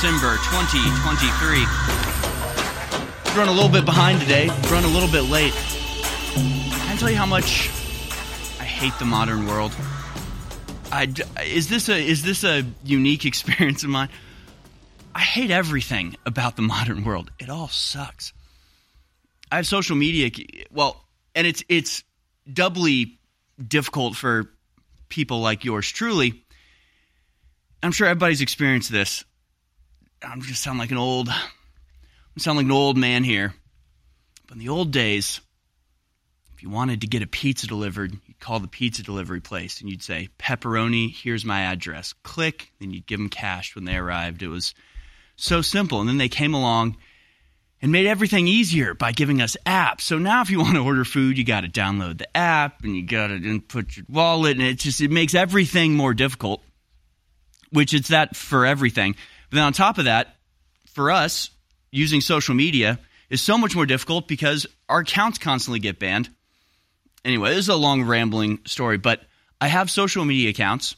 December, 2023. Run a little bit behind today, run a little bit late. Can I tell you how much I hate the modern world? I, is this a is this a unique experience of mine? I hate everything about the modern world. It all sucks. I have social media. Well, and it's it's doubly difficult for people like yours truly. I'm sure everybody's experienced this. I'm just sound like an old, I sound like an old man here. But in the old days, if you wanted to get a pizza delivered, you'd call the pizza delivery place and you'd say, "Pepperoni, here's my address." Click, then you'd give them cash when they arrived. It was so simple. And then they came along and made everything easier by giving us apps. So now if you want to order food, you got to download the app and you got to input your wallet and it just it makes everything more difficult. Which it's that for everything. Then on top of that, for us using social media is so much more difficult because our accounts constantly get banned. Anyway, this is a long rambling story, but I have social media accounts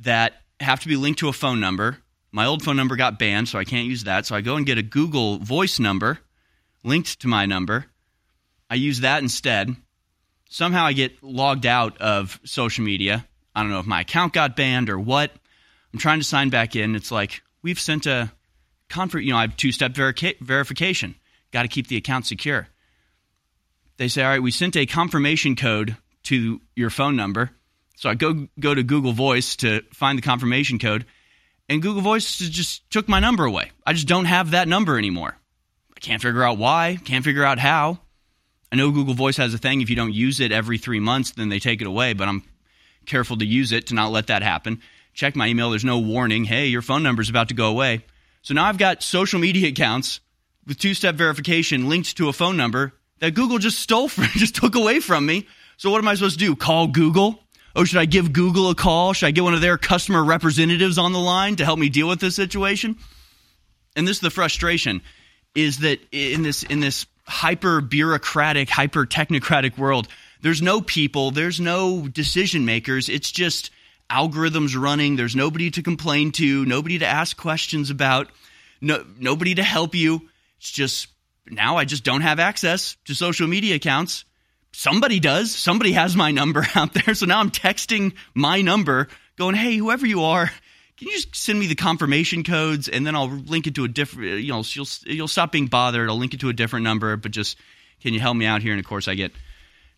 that have to be linked to a phone number my old phone number got banned, so I can't use that. So I go and get a Google Voice number linked to my number. I use that instead. Somehow I get logged out of social media. I don't know if my account got banned or what. I'm trying to sign back in. It's like we've sent a. You know, I have two-step verica- verification. Got to keep the account secure. They say, all right, we sent a confirmation code to your phone number. So I go go to Google Voice to find the confirmation code and Google Voice just took my number away. I just don't have that number anymore. I can't figure out why, can't figure out how. I know Google Voice has a thing if you don't use it every three months, then they take it away, but I'm careful to use it to not let that happen. Check my email, there's no warning, hey, your phone number is about to go away. So now I've got social media accounts with two step verification linked to a phone number that Google just stole from, just took away from me. So what am I supposed to do? Call Google? oh, should I give Google a call? Should I get one of their customer representatives on the line to help me deal with this situation? And this is the frustration is that in this in this hyper bureaucratic, hyper technocratic world, there's no people, there's no decision makers. It's just algorithms running. There's nobody to complain to, nobody to ask questions about, no, nobody to help you. It's just now I just don't have access to social media accounts somebody does. Somebody has my number out there. So now I'm texting my number going, hey, whoever you are, can you just send me the confirmation codes and then I'll link it to a different, you know, you'll, you'll stop being bothered. I'll link it to a different number, but just can you help me out here? And of course, I get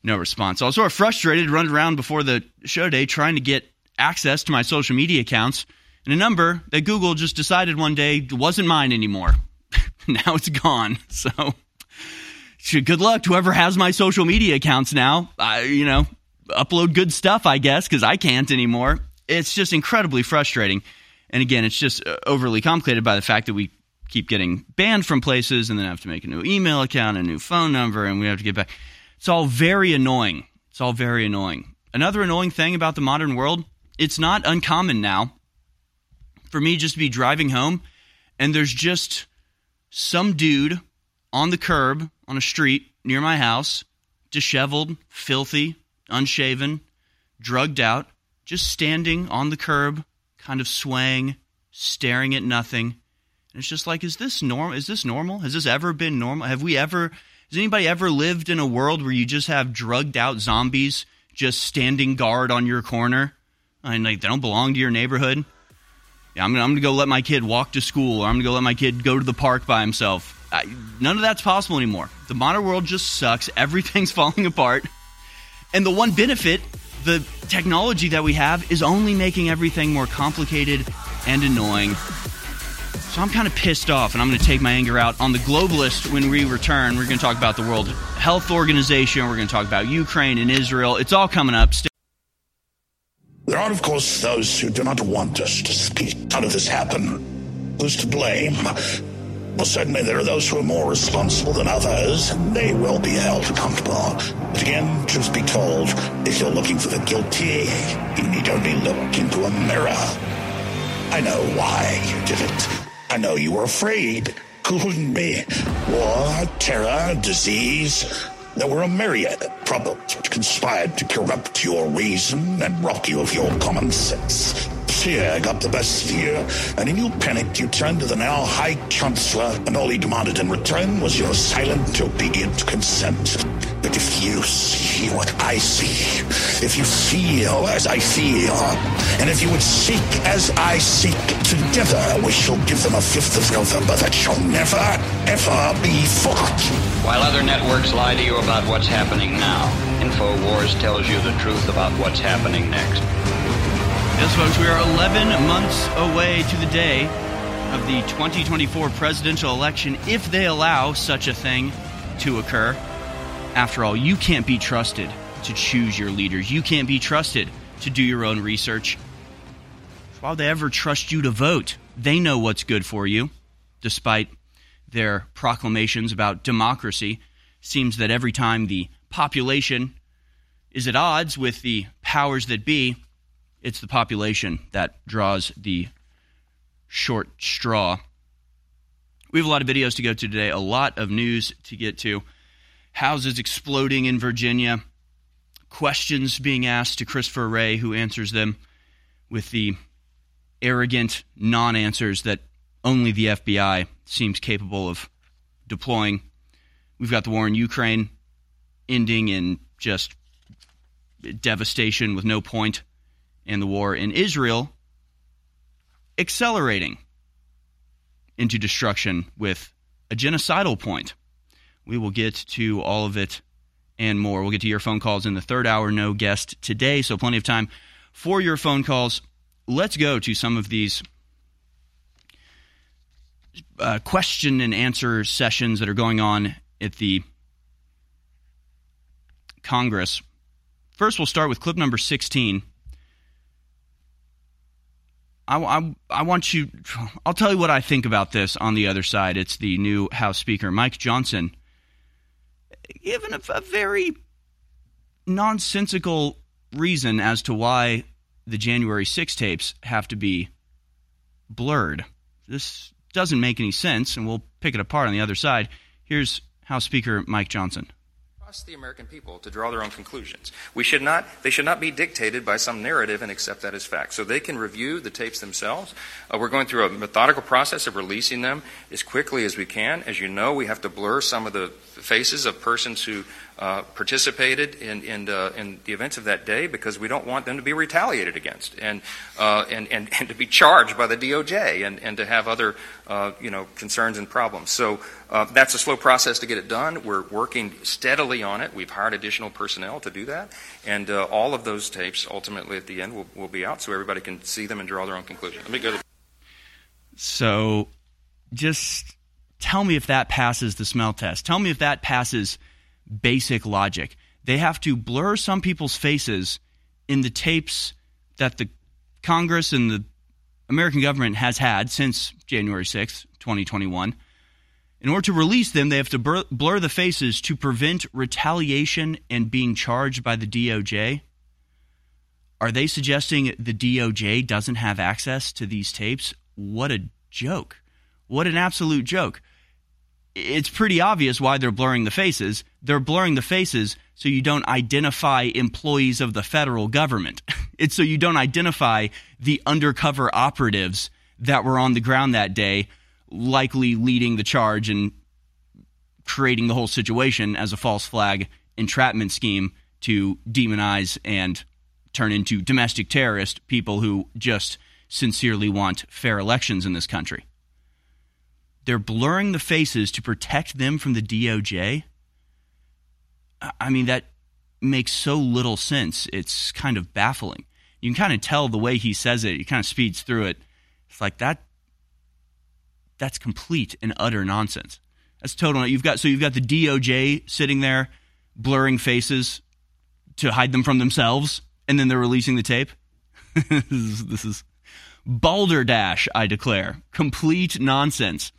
no response. So I was sort of frustrated, running around before the show day trying to get access to my social media accounts and a number that Google just decided one day wasn't mine anymore. now it's gone. So good luck to whoever has my social media accounts now. I, you know, upload good stuff, I guess, because I can't anymore. It's just incredibly frustrating. And again, it's just uh, overly complicated by the fact that we keep getting banned from places and then have to make a new email account, a new phone number, and we have to get back. It's all very annoying. It's all very annoying. Another annoying thing about the modern world, it's not uncommon now for me just to be driving home and there's just some dude on the curb on a street near my house, disheveled, filthy, unshaven, drugged out, just standing on the curb, kind of swaying, staring at nothing. And it's just like, is this normal? Is this normal? Has this ever been normal? Have we ever, has anybody ever lived in a world where you just have drugged out zombies just standing guard on your corner? And like, they don't belong to your neighborhood. Yeah, I'm gonna, I'm gonna go let my kid walk to school, or I'm gonna go let my kid go to the park by himself. I, none of that's possible anymore. The modern world just sucks. Everything's falling apart. And the one benefit, the technology that we have, is only making everything more complicated and annoying. So I'm kind of pissed off, and I'm going to take my anger out on the globalist when we return. We're going to talk about the World Health Organization. We're going to talk about Ukraine and Israel. It's all coming up. Stay- there are, of course, those who do not want us to speak. How did this happen? Who's to blame? Well, certainly there are those who are more responsible than others, and they will be held accountable. But again, truth be told, if you're looking for the guilty, you need only look into a mirror. I know why you did it. I know you were afraid. Couldn't be. War, terror, disease. There were a myriad of problems which conspired to corrupt your reason and rob you of your common sense fear got the best of you, and in your panic you turned to the now High Chancellor, and all he demanded in return was your silent, obedient consent. But if you see what I see, if you feel as I feel, and if you would seek as I seek, together we shall give them a 5th of November that shall never, ever be forgotten. While other networks lie to you about what's happening now, InfoWars tells you the truth about what's happening next. Yes, folks, we are 11 months away to the day of the 2024 presidential election if they allow such a thing to occur. After all, you can't be trusted to choose your leaders. You can't be trusted to do your own research. Why would they ever trust you to vote? They know what's good for you, despite their proclamations about democracy. Seems that every time the population is at odds with the powers that be, it's the population that draws the short straw. We have a lot of videos to go to today, a lot of news to get to. Houses exploding in Virginia, questions being asked to Christopher Wray, who answers them with the arrogant non answers that only the FBI seems capable of deploying. We've got the war in Ukraine ending in just devastation with no point and the war in Israel accelerating into destruction with a genocidal point. We will get to all of it and more. We'll get to your phone calls in the third hour. No guest today, so plenty of time for your phone calls. Let's go to some of these uh, question and answer sessions that are going on at the Congress. First, we'll start with clip number 16. I, I, I, want you, I'll tell you what I think about this on the other side. It's the new House Speaker, Mike Johnson, given a, a very nonsensical reason as to why the January 6 tapes have to be blurred. This doesn't make any sense, and we'll pick it apart on the other side. Here's House Speaker Mike Johnson trust the American people to draw their own conclusions. We should not, they should not be dictated by some narrative and accept that as fact. So they can review the tapes themselves. Uh, we're going through a methodical process of releasing them as quickly as we can. As you know, we have to blur some of the faces of persons who uh, participated in, in, uh, in, the events of that day because we don't want them to be retaliated against and, uh, and, and, and, to be charged by the DOJ and, and to have other uh, you know, concerns and problems. So uh, that's a slow process to get it done. We're working steadily on it. We've hired additional personnel to do that. And all of those tapes ultimately at the end will, will be out so everybody can see them and draw their own conclusion. Let me go to. So just tell me if that passes the smell test. Tell me if that passes basic logic. They have to blur some people's faces in the tapes that the Congress and the American government has had since January 6, 2021. In order to release them, they have to blur the faces to prevent retaliation and being charged by the DOJ. Are they suggesting the DOJ doesn't have access to these tapes? What a joke. What an absolute joke it's pretty obvious why they're blurring the faces. They're blurring the faces so you don't identify employees of the federal government. it's so you don't identify the undercover operatives that were on the ground that day, likely leading the charge and creating the whole situation as a false flag entrapment scheme to demonize and turn into domestic terrorist people who just sincerely want fair elections in this country. They're blurring the faces to protect them from the DOJ. I mean, that makes so little sense. It's kind of baffling. You can kind of tell the way he says it, he kind of speeds through it. It's like that. That's complete and utter nonsense. That's total. You've got so you've got the DOJ sitting there, blurring faces to hide them from themselves, and then they're releasing the tape. this, is, this is balderdash. I declare complete nonsense.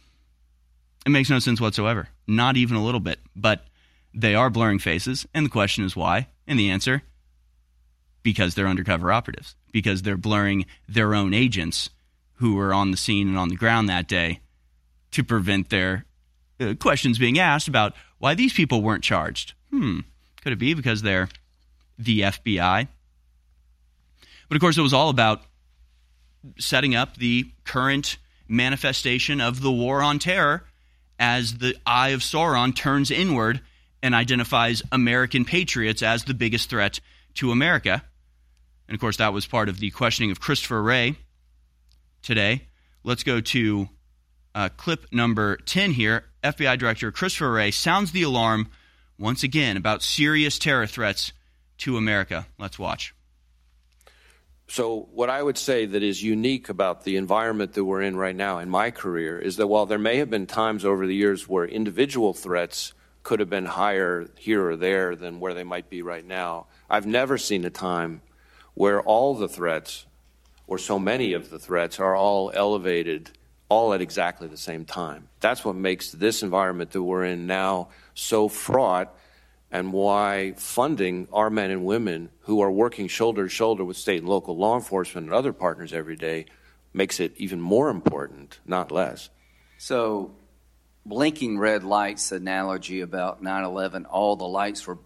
It makes no sense whatsoever, not even a little bit. But they are blurring faces, and the question is why? And the answer because they're undercover operatives, because they're blurring their own agents who were on the scene and on the ground that day to prevent their uh, questions being asked about why these people weren't charged. Hmm, could it be because they're the FBI? But of course, it was all about setting up the current manifestation of the war on terror as the eye of Sauron turns inward and identifies American patriots as the biggest threat to America. And of course, that was part of the questioning of Christopher Wray today. Let's go to uh, clip number 10 here. FBI Director Christopher Wray sounds the alarm once again about serious terror threats to America. Let's watch. So, what I would say that is unique about the environment that we're in right now in my career is that while there may have been times over the years where individual threats could have been higher here or there than where they might be right now, I've never seen a time where all the threats, or so many of the threats, are all elevated all at exactly the same time. That's what makes this environment that we're in now so fraught and why funding our men and women who are working shoulder to shoulder with state and local law enforcement and other partners every day makes it even more important, not less. So, blinking red lights analogy about 9 11, all the lights were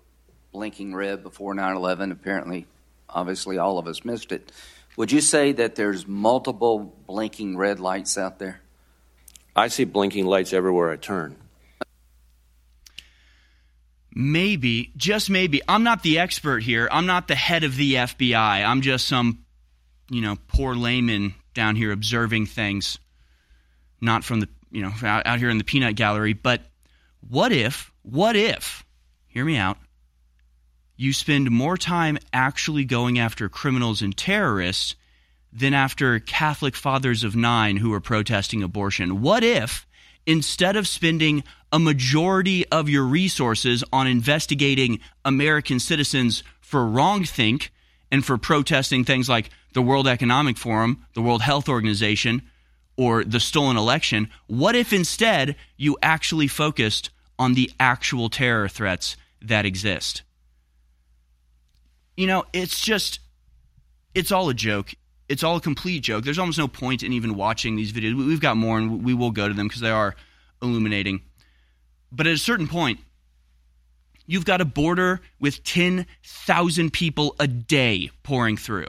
blinking red before 9 11. Apparently, obviously, all of us missed it. Would you say that there's multiple blinking red lights out there? I see blinking lights everywhere I turn maybe, just maybe, I'm not the expert here. I'm not the head of the FBI. I'm just some, you know, poor layman down here observing things, not from the, you know, out, out here in the peanut gallery. But what if, what if, hear me out, you spend more time actually going after criminals and terrorists than after Catholic fathers of nine who are protesting abortion? What if, instead of spending a majority of your resources on investigating American citizens for wrongthink and for protesting things like the World Economic Forum, the World Health Organization, or the stolen election, what if instead you actually focused on the actual terror threats that exist? You know, it's just, it's all a joke. It's all a complete joke. There's almost no point in even watching these videos. We've got more and we will go to them because they are illuminating. But at a certain point, you've got a border with 10,000 people a day pouring through.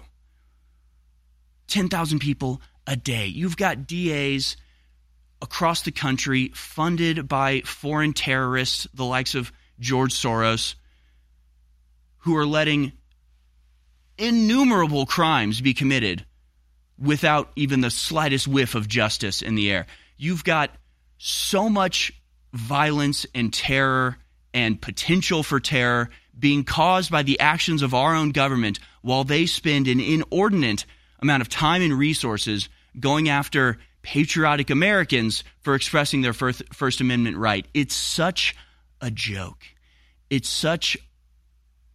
10,000 people a day. You've got DAs across the country funded by foreign terrorists, the likes of George Soros, who are letting innumerable crimes be committed without even the slightest whiff of justice in the air. You've got so much violence and terror and potential for terror being caused by the actions of our own government while they spend an inordinate amount of time and resources going after patriotic Americans for expressing their First, First Amendment right. It's such a joke. It's such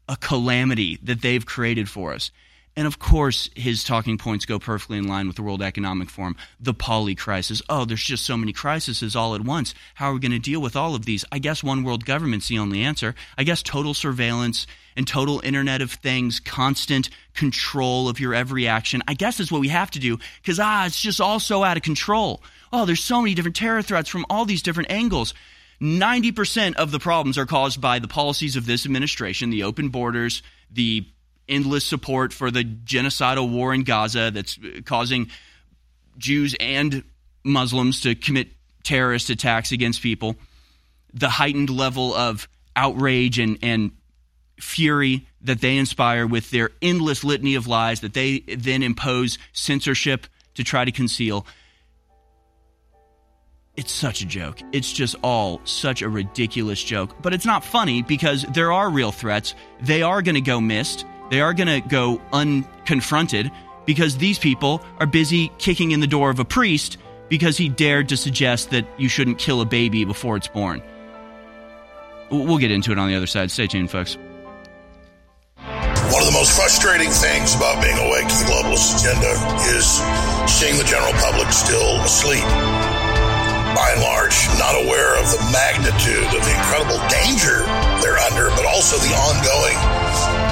a calamity that they've created for us. And of course, his talking points go perfectly in line with the World Economic Forum, the poly crisis. Oh, there's just so many crises all at once. How are we going to deal with all of these? I guess one world government's the only answer. I guess total surveillance and total Internet of Things, constant control of your every action, I guess is what we have to do because, ah, it's just all so out of control. Oh, there's so many different terror threats from all these different angles. 90% of the problems are caused by the policies of this administration, the open borders, the endless support for the genocidal war in Gaza that's causing Jews and Muslims to commit terrorist attacks against people, the heightened level of outrage and, and fury that they inspire with their endless litany of lies that they then impose censorship to try to conceal. It's such a joke. It's just all such a ridiculous joke. But it's not funny because there are real threats. They are going to go missed. They are going to go unconfronted because these people are busy kicking in the door of a priest because he dared to suggest that you shouldn't kill a baby before it's born. We'll get into it on the other side. Stay tuned, folks. One of the most frustrating things about being awake to the globalist agenda is seeing the general public still asleep. By and large, not aware of the magnitude of the incredible danger they're under, but also the ongoing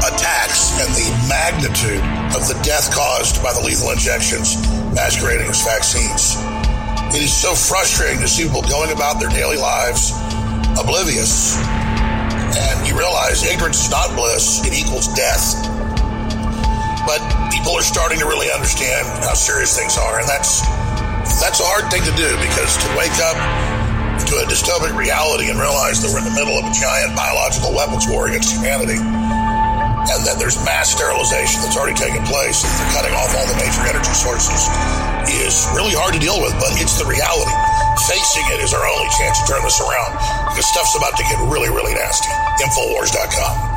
attacks and the magnitude of the death caused by the lethal injections masquerading as vaccines. It is so frustrating to see people going about their daily lives oblivious. And you realize ignorance is not bliss, it equals death. But people are starting to really understand how serious things are, and that's that's a hard thing to do because to wake up to a dystopic reality and realize that we're in the middle of a giant biological weapons war against humanity and that there's mass sterilization that's already taken place and they're cutting off all the major energy sources is really hard to deal with, but it's the reality. Facing it is our only chance to turn this around because stuff's about to get really, really nasty. Infowars.com.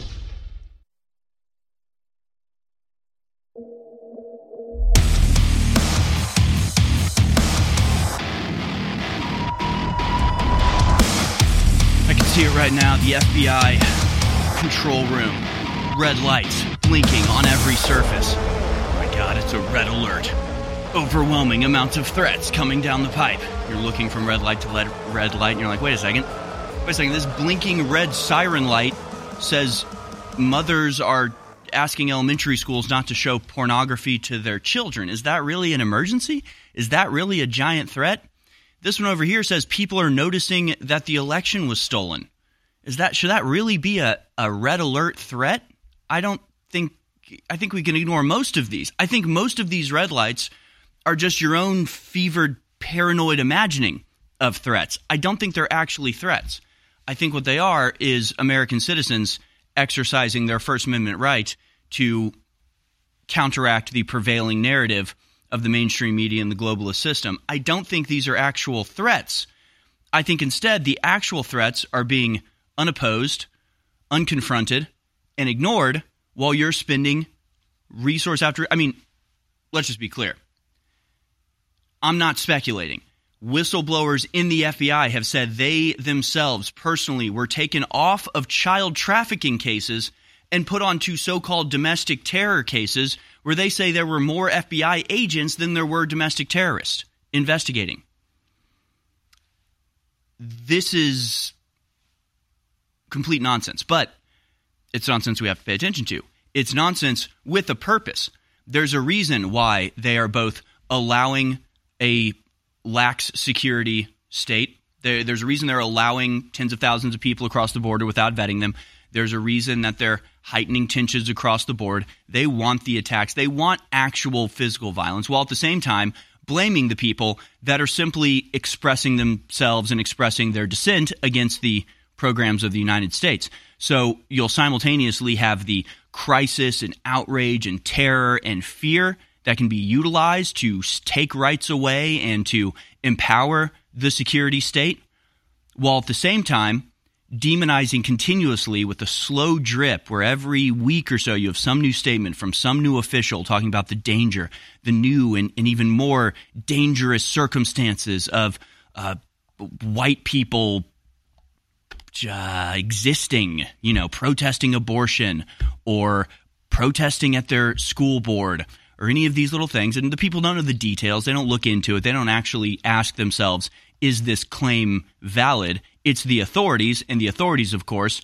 See it right now the FBI control room. Red lights blinking on every surface. Oh my god, it's a red alert. Overwhelming amounts of threats coming down the pipe. You're looking from red light to red light, and you're like, wait a second. Wait a second. This blinking red siren light says mothers are asking elementary schools not to show pornography to their children. Is that really an emergency? Is that really a giant threat? This one over here says people are noticing that the election was stolen. Is that should that really be a, a red alert threat? I don't think I think we can ignore most of these. I think most of these red lights are just your own fevered paranoid imagining of threats. I don't think they're actually threats. I think what they are is American citizens exercising their First Amendment right to counteract the prevailing narrative of the mainstream media and the globalist system. I don't think these are actual threats. I think instead the actual threats are being unopposed, unconfronted, and ignored while you're spending resource after. I mean, let's just be clear. I'm not speculating. Whistleblowers in the FBI have said they themselves personally were taken off of child trafficking cases and put on onto so called domestic terror cases where they say there were more FBI agents than there were domestic terrorists investigating. This is complete nonsense, but it's nonsense we have to pay attention to. It's nonsense with a purpose. There's a reason why they are both allowing a lax security state. there's a reason they're allowing tens of thousands of people across the border without vetting them. There's a reason that they're heightening tensions across the board. They want the attacks. They want actual physical violence, while at the same time blaming the people that are simply expressing themselves and expressing their dissent against the programs of the United States. So you'll simultaneously have the crisis and outrage and terror and fear that can be utilized to take rights away and to empower the security state, while at the same time demonizing continuously with a slow drip where every week or so you have some new statement from some new official talking about the danger, the new and, and even more dangerous circumstances of uh, white people uh, existing, you know, protesting abortion or protesting at their school board or any of these little things. And the people don't know the details. They don't look into it. They don't actually ask themselves, is this claim valid? It's the authorities. And the authorities, of course,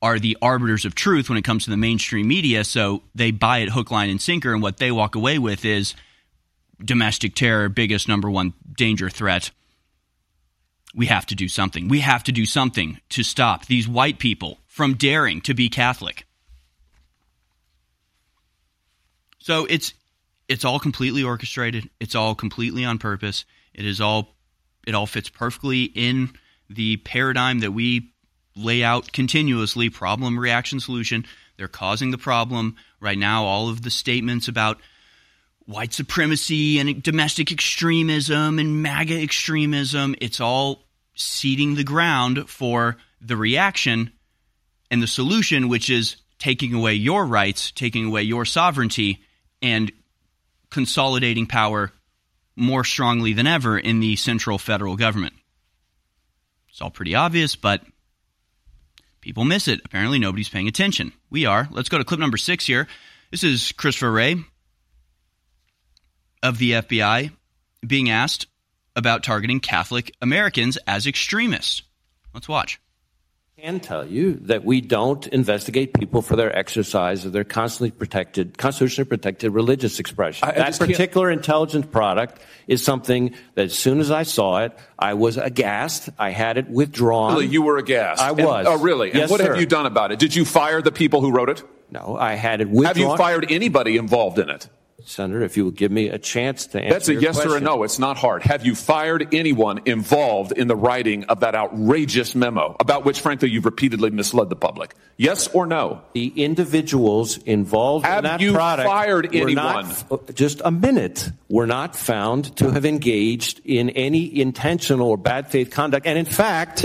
are the arbiters of truth when it comes to the mainstream media. So they buy it hook, line, and sinker. And what they walk away with is domestic terror, biggest number one danger threat. We have to do something. We have to do something to stop these white people from daring to be Catholic. So it's it's all completely orchestrated. It's all completely on purpose. It is all it all fits perfectly in the paradigm that we lay out continuously problem reaction solution. They're causing the problem. Right now all of the statements about white supremacy and domestic extremism and MAGA extremism, it's all seeding the ground for the reaction and the solution, which is taking away your rights, taking away your sovereignty, and consolidating power more strongly than ever in the central federal government. It's all pretty obvious, but people miss it. Apparently, nobody's paying attention. We are. Let's go to clip number six here. This is Christopher Wray of the FBI being asked about targeting Catholic Americans as extremists. Let's watch can tell you that we don't investigate people for their exercise of their constantly protected, constitutionally protected religious expression. I, I that particular can't... intelligence product is something that as soon as I saw it, I was aghast. I had it withdrawn. Really, you were aghast. I was. And, oh, really? And yes, what sir. have you done about it? Did you fire the people who wrote it? No, I had it withdrawn. Have you fired anybody involved in it? Senator, if you would give me a chance to answer That's a yes question. or a no. It's not hard. Have you fired anyone involved in the writing of that outrageous memo about which, frankly, you've repeatedly misled the public? Yes or no? The individuals involved have in that you product fired anyone? Not, just a minute. Were not found to have engaged in any intentional or bad faith conduct. And in fact,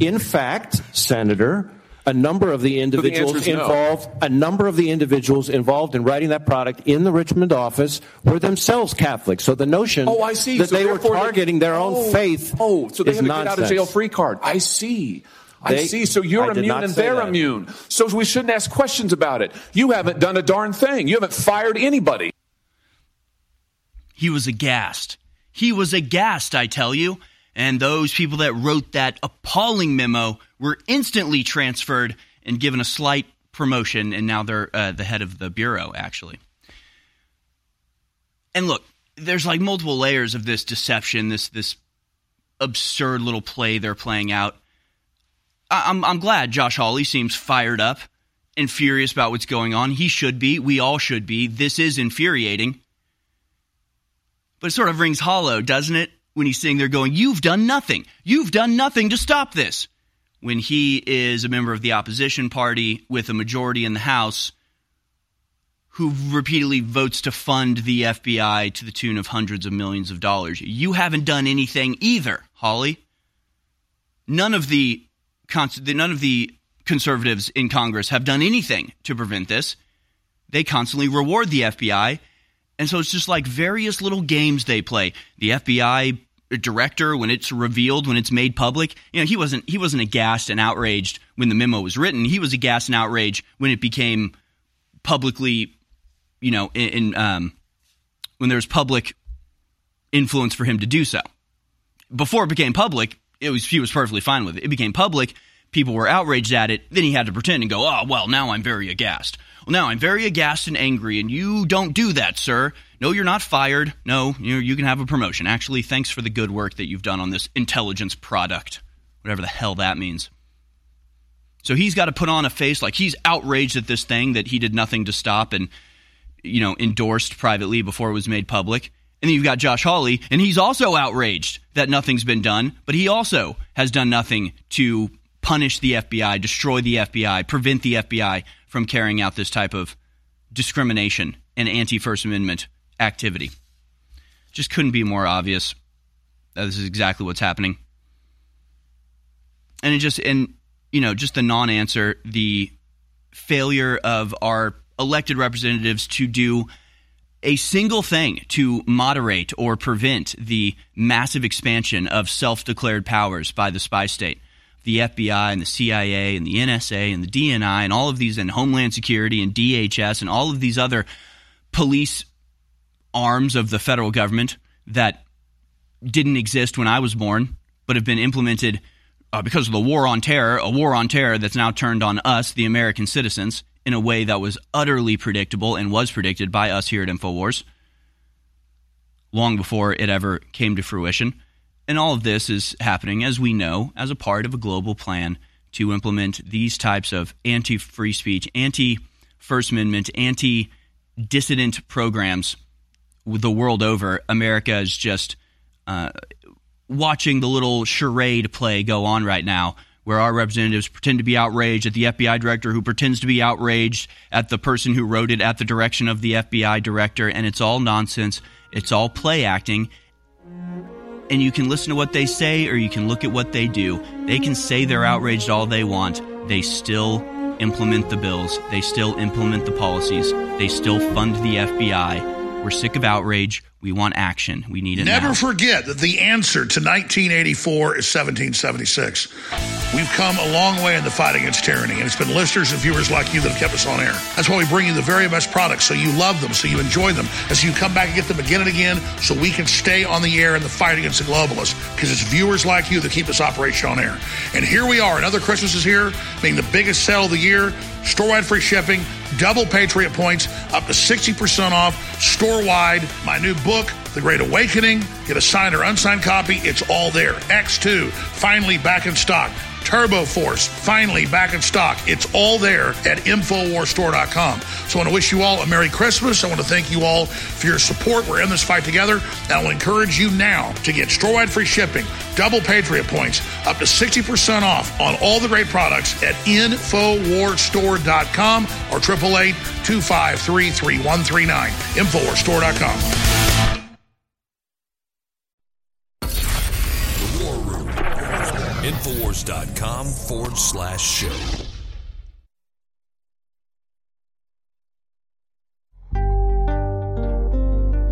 in fact, Senator, a number of the individuals so the involved, no. a number of the individuals involved in writing that product in the Richmond office were themselves Catholic. So the notion oh, I see. that so they were targeting they, their oh, own faith oh, so they is have a nonsense. get out of jail free card. I see. I they, see. So you're immune and they're that. immune. So we shouldn't ask questions about it. You haven't done a darn thing. You haven't fired anybody. He was aghast. He was aghast, I tell you. And those people that wrote that appalling memo were instantly transferred and given a slight promotion, and now they're uh, the head of the bureau, actually. And look, there's like multiple layers of this deception, this this absurd little play they're playing out. I- I'm I'm glad Josh Hawley seems fired up and furious about what's going on. He should be. We all should be. This is infuriating. But it sort of rings hollow, doesn't it? When he's sitting there going, You've done nothing. You've done nothing to stop this when he is a member of the opposition party with a majority in the House who repeatedly votes to fund the FBI to the tune of hundreds of millions of dollars. You haven't done anything either, Hawley. None of the none of the conservatives in Congress have done anything to prevent this. They constantly reward the FBI. And so it's just like various little games they play. The FBI director when it's revealed when it's made public you know he wasn't he wasn't aghast and outraged when the memo was written. He was aghast and outraged when it became publicly you know in, in um, when there was public influence for him to do so. Before it became public it was he was perfectly fine with it. It became public people were outraged at it then he had to pretend and go oh well now i'm very aghast. Well now i'm very aghast and angry and you don't do that sir no, you're not fired. No, you, you can have a promotion. Actually, thanks for the good work that you've done on this intelligence product, whatever the hell that means. So he's got to put on a face like he's outraged at this thing that he did nothing to stop and, you know, endorsed privately before it was made public. And then you've got Josh Hawley, and he's also outraged that nothing's been done, but he also has done nothing to punish the FBI, destroy the FBI, prevent the FBI from carrying out this type of discrimination and anti First Amendment activity. Just couldn't be more obvious that this is exactly what's happening. And it just, and, you know, just the non answer, the failure of our elected representatives to do a single thing to moderate or prevent the massive expansion of self declared powers by the spy state. the FBI and the CIA and the NSA and the DNI and all of these and Homeland Security and DHS and all of these other police arms of the federal government that didn't exist when I was born, but have been implemented uh, because of the war on terror, a war on terror that's now turned on us, the American citizens, in a way that was utterly predictable and was predicted by us here at InfoWars long before it ever came to fruition. And all of this is happening, as we know, as a part of a global plan to implement these types of anti free speech, anti First Amendment, anti dissident programs the world over. America is just uh, watching the little charade play go on right now where our representatives pretend to be outraged at the FBI director who pretends to be outraged at the person who wrote it at the direction of the FBI director. And it's all nonsense. It's all play acting. And you can listen to what they say or you can look at what they do. They can say they're outraged all they want. They still implement the bills, they still implement the policies, they still fund the FBI. We're sick of outrage. We want action. We need it. Never now. forget that the answer to 1984 is 1776. We've come a long way in the fight against tyranny, and it's been listeners and viewers like you that have kept us on air. That's why we bring you the very best products so you love them, so you enjoy them, and so you come back and get them again and again, so we can stay on the air in the fight against the globalists, because it's viewers like you that keep this operation on air. And here we are, another Christmas is here, being the biggest sale of the year, store-wide free shipping, double Patriot points, up to 60% off, store-wide, my new book, The Great Awakening. Get a signed or unsigned copy. It's all there. X2, finally back in stock. Turbo Force, finally back in stock. It's all there at InfoWarsStore.com. So I want to wish you all a Merry Christmas. I want to thank you all for your support. We're in this fight together. And I will encourage you now to get store-wide free shipping, double Patriot points, up to 60% off on all the great products at InfoWarsStore.com or 888-253-3139. InfoWarsStore.com. Infowars.com forward slash show.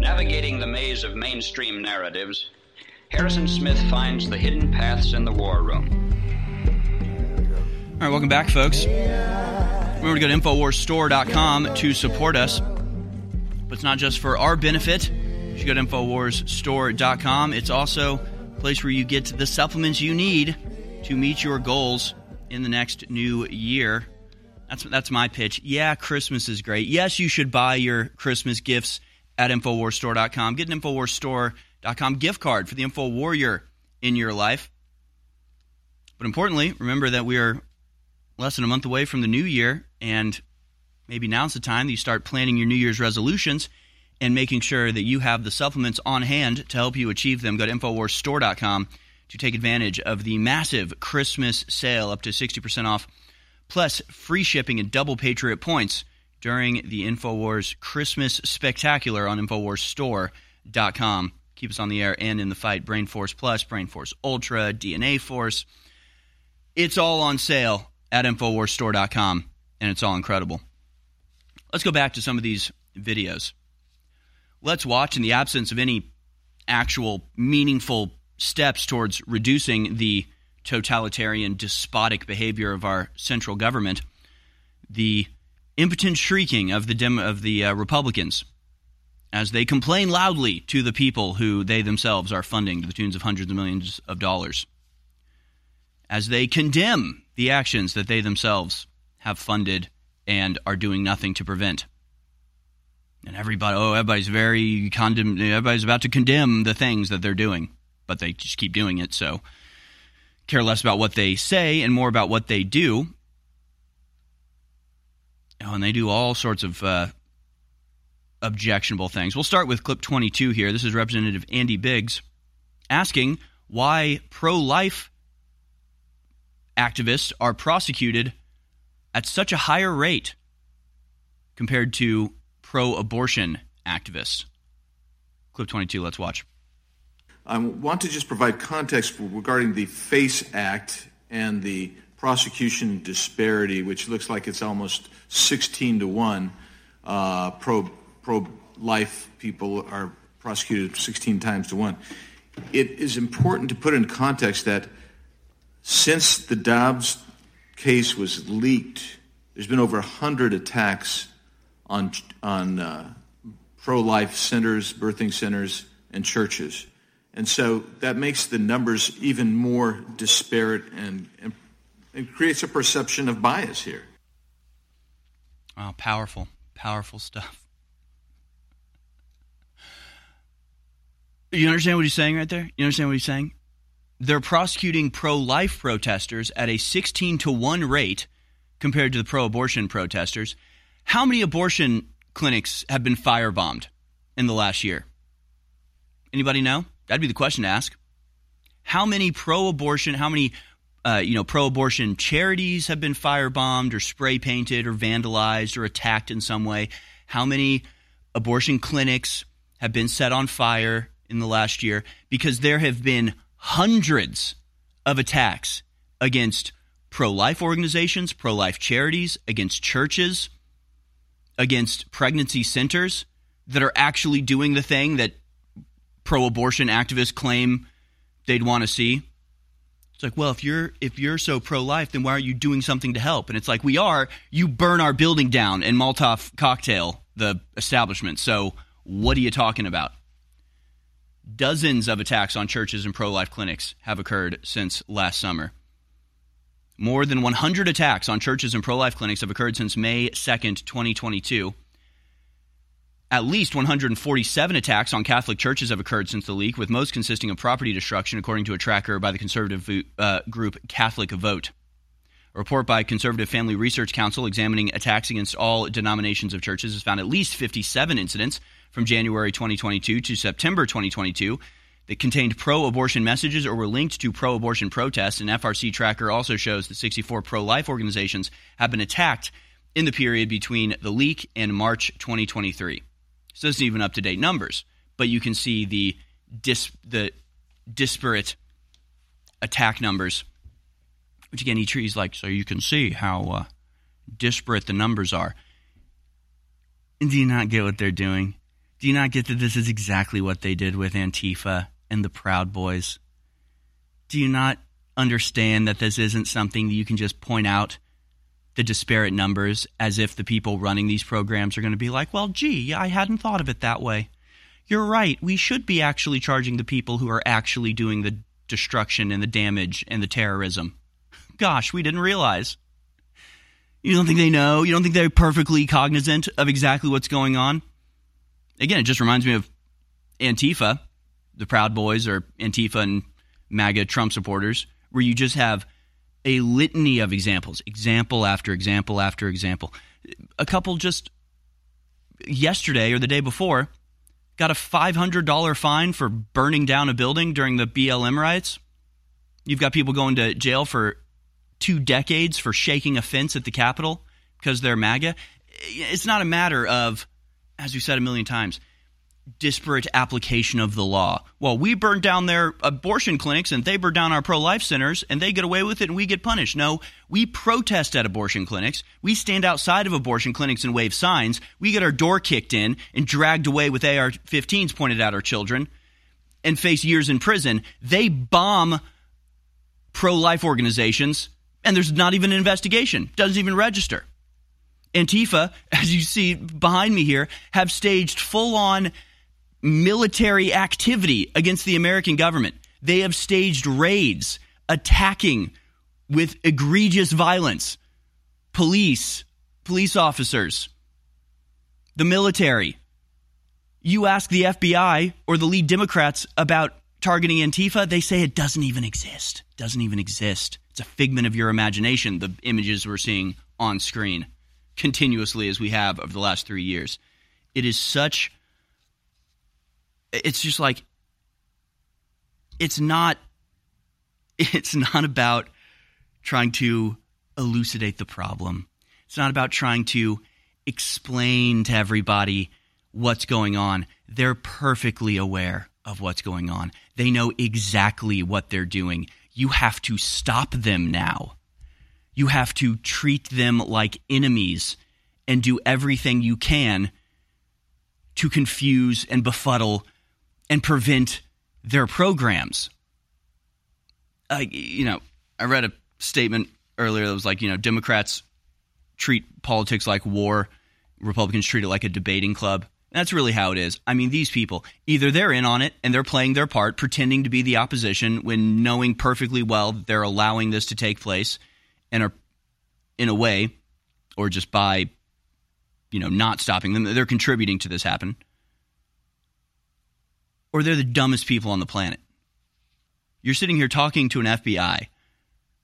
Navigating the maze of mainstream narratives, Harrison Smith finds the hidden paths in the war room. All right, welcome back, folks. Remember to go to InfoWarsStore.com to support us. But it's not just for our benefit. You should go to InfoWarsStore.com. It's also a place where you get the supplements you need to meet your goals in the next new year. That's that's my pitch. Yeah, Christmas is great. Yes, you should buy your Christmas gifts at InfoWarsStore.com. Get an InfoWarsStore.com gift card for the Info Warrior in your life. But importantly, remember that we are less than a month away from the new year, and maybe now's the time that you start planning your New Year's resolutions and making sure that you have the supplements on hand to help you achieve them. Go to InfoWarsStore.com to take advantage of the massive Christmas sale up to 60% off, plus free shipping and double Patriot points during the InfoWars Christmas Spectacular on InfoWarsStore.com. Keep us on the air and in the fight. Brain Force Plus, Brain Force Ultra, DNA Force. It's all on sale at InfoWarsStore.com, and it's all incredible. Let's go back to some of these videos. Let's watch, in the absence of any actual meaningful steps towards reducing the totalitarian, despotic behavior of our central government, the impotent shrieking of the Dem- of the uh, Republicans as they complain loudly to the people who they themselves are funding to the tunes of hundreds of millions of dollars, as they condemn the actions that they themselves have funded and are doing nothing to prevent. And everybody, oh, everybody's very condemn. Everybody's about to condemn the things that they're doing but they just keep doing it. So care less about what they say and more about what they do. Oh, and they do all sorts of uh, objectionable things. We'll start with clip 22 here. This is Representative Andy Biggs asking why pro life activists are prosecuted at such a higher rate compared to pro abortion activists. Clip 22, let's watch. I want to just provide context regarding the FACE Act and the prosecution disparity, which looks like it's almost 16 to 1. Uh, pro, pro life people are prosecuted 16 times to 1. It is important to put in context that Since the Dobbs case was leaked, there's been over 100 attacks on, on uh, pro life centers, birthing centers, and churches. And so that makes the numbers even more disparate and, and, and creates a perception of bias here. Wow, powerful, powerful stuff. You understand what he's saying right there? You understand what he's saying? They're prosecuting pro life protesters at a 16 to 1 rate compared to the pro abortion protesters. How many abortion clinics have been firebombed in the last year? Anybody know? That'd be the question to ask. How many pro abortion, how many uh, you know, pro-abortion charities have been firebombed or spray painted or vandalized or attacked in some way. How many abortion clinics have been set on fire in the last year? Because there have been hundreds of attacks against pro-life organizations, pro-life charities, against churches, against pregnancy centers that are actually doing the thing that pro-abortion activists claim they'd want to see. It's like, well, if you're if you're so pro life, then why aren't you doing something to help? And it's like, we are. You burn our building down and Molotov cocktail the establishment. So what are you talking about? Dozens of attacks on churches and pro life clinics have occurred since last summer. More than 100 attacks on churches and pro life clinics have occurred since May 2nd, 2022. At least 147 attacks on Catholic churches have occurred since the leak, with most consisting of property destruction, according to a tracker by the conservative uh, group Catholic Vote. A report by Conservative Family Research Council examining attacks against all denominations of churches has found at least 57 incidents from January 2022 to September 2022 that contained pro abortion messages or were linked to pro abortion protests. An FRC tracker also shows that 64 pro life organizations have been attacked in the period between the leak and March 2023. So this isn't even up to date numbers, but you can see the dis- the disparate attack numbers. Which again, he trees like so you can see how uh, disparate the numbers are. And do you not get what they're doing? Do you not get that this is exactly what they did with Antifa and the Proud Boys? Do you not understand that this isn't something that you can just point out the disparate numbers as if the people running these programs are going to be like, well, gee, I hadn't thought of it that way. You're right. We should be actually charging the people who are actually doing the destruction and the damage and the terrorism. Gosh, we didn't realize. You don't think they know? You don't think they're perfectly cognizant of exactly what's going on? Again, it just reminds me of Antifa, the Proud Boys, or Antifa and MAGA Trump supporters, where you just have a litany of examples, example after example after example. A couple just yesterday or the day before got a $500 fine for burning down a building during the BLM riots. You've got people going to jail for two decades for shaking a fence at the Capitol because they're MAGA. It's not a matter of, as we've said a million times, disparate application of the law. Well, we burn down their abortion clinics and they burn down our pro life centers and they get away with it and we get punished. No, we protest at abortion clinics. We stand outside of abortion clinics and wave signs. We get our door kicked in and dragged away with AR 15s pointed at our children and face years in prison. They bomb pro life organizations and there's not even an investigation, doesn't even register. Antifa, as you see behind me here, have staged full on military activity against the American government. They have staged raids attacking with egregious violence police, police officers, the military. You ask the FBI or the lead Democrats about targeting Antifa, they say it doesn't even exist. Doesn't even exist. It's a figment of your imagination, the images we're seeing on screen continuously as we have over the last three years. It is such it's just like it's not it's not about trying to elucidate the problem. It's not about trying to explain to everybody what's going on. They're perfectly aware of what's going on. They know exactly what they're doing. You have to stop them now. You have to treat them like enemies and do everything you can to confuse and befuddle and prevent their programs. You know, I read a statement earlier that was like, you know, Democrats treat politics like war, Republicans treat it like a debating club. That's really how it is. I mean, these people, either they're in on it and they're playing their part, pretending to be the opposition when knowing perfectly well that they're allowing this to take place and are, in a way, or just by, you know, not stopping them, they're contributing to this happen. Or they're the dumbest people on the planet. You're sitting here talking to an FBI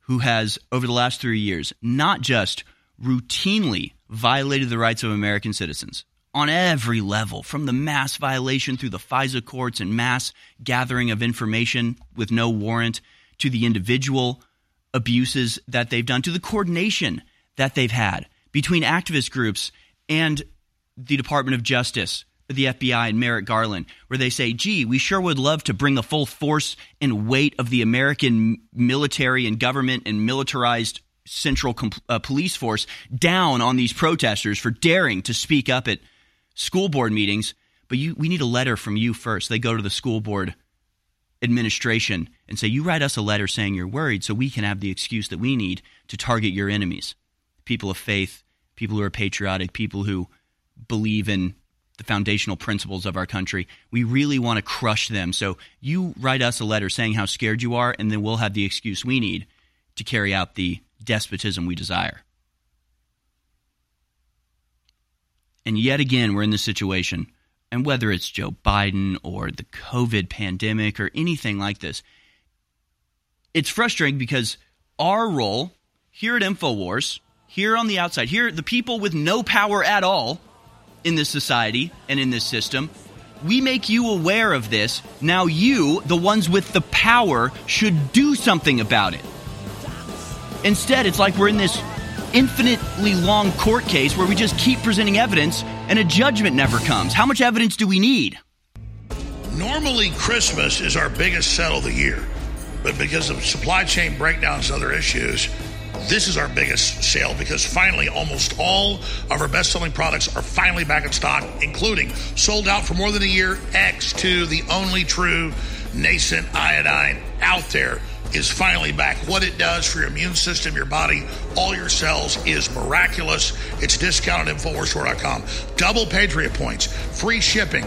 who has, over the last three years, not just routinely violated the rights of American citizens on every level, from the mass violation through the FISA courts and mass gathering of information with no warrant to the individual abuses that they've done, to the coordination that they've had between activist groups and the Department of Justice, the FBI, and Merrick Garland, where they say, gee, we sure would love to bring the full force and weight of the American military and government and militarized central uh, police force down on these protesters for daring to speak up at school board meetings. But you, we need a letter from you first. They go to the school board administration and say, You write us a letter saying you're worried so we can have the excuse that we need to target your enemies people of faith, people who are patriotic, people who believe in the foundational principles of our country. We really want to crush them. So you write us a letter saying how scared you are, and then we'll have the excuse we need to carry out the despotism we desire. And yet again, we're in this situation. And whether it's Joe Biden or the COVID pandemic or anything like this, it's frustrating because our role here at InfoWars, here on the outside, here, the people with no power at all in this society and in this system, we make you aware of this. Now, you, the ones with the power, should do something about it. Instead, it's like we're in this infinitely long court case where we just keep presenting evidence and a judgment never comes. How much evidence do we need? Normally, Christmas is our biggest sale of the year, but because of supply chain breakdowns and other issues, this is our biggest sale because finally almost all of our best selling products are finally back in stock, including sold out for more than a year X2, the only true nascent iodine out there is finally back. What it does for your immune system, your body, all your cells is miraculous. It's discounted at InfoWarsStore.com. Double Patriot points, free shipping.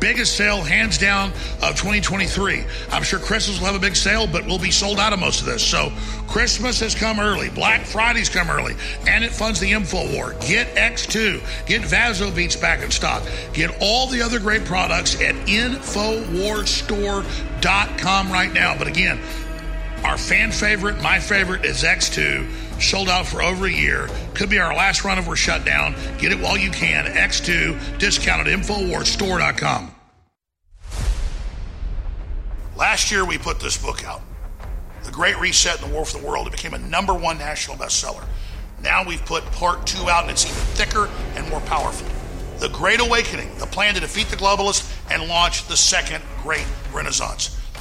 Biggest sale, hands down, of 2023. I'm sure Christmas will have a big sale, but we'll be sold out of most of this. So Christmas has come early. Black Friday's come early. And it funds the Info War. Get X2. Get Vasobeet's back in stock. Get all the other great products at InfoWarsStore.com right now. But again, our fan favorite, my favorite, is X2. Sold out for over a year. Could be our last run if we're shut down. Get it while you can. X2, discounted InfoWarsStore.com. Last year, we put this book out The Great Reset and the War for the World. It became a number one national bestseller. Now we've put part two out, and it's even thicker and more powerful. The Great Awakening, the plan to defeat the globalists and launch the second great renaissance.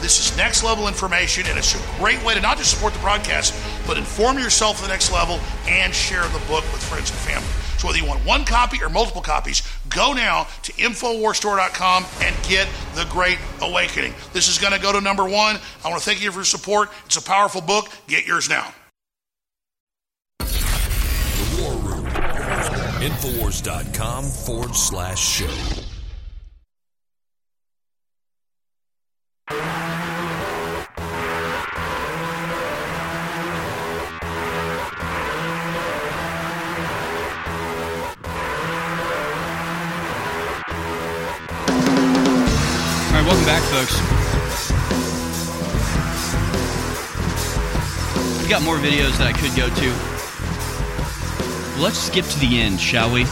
This is next level information, and it's a great way to not just support the broadcast, but inform yourself to the next level and share the book with friends and family. So whether you want one copy or multiple copies, go now to InfoWarsStore.com and get The Great Awakening. This is going to go to number one. I want to thank you for your support. It's a powerful book. Get yours now. The War Room. Infowars.com forward slash show. Welcome back, folks. We got more videos that I could go to. Let's skip to the end, shall we?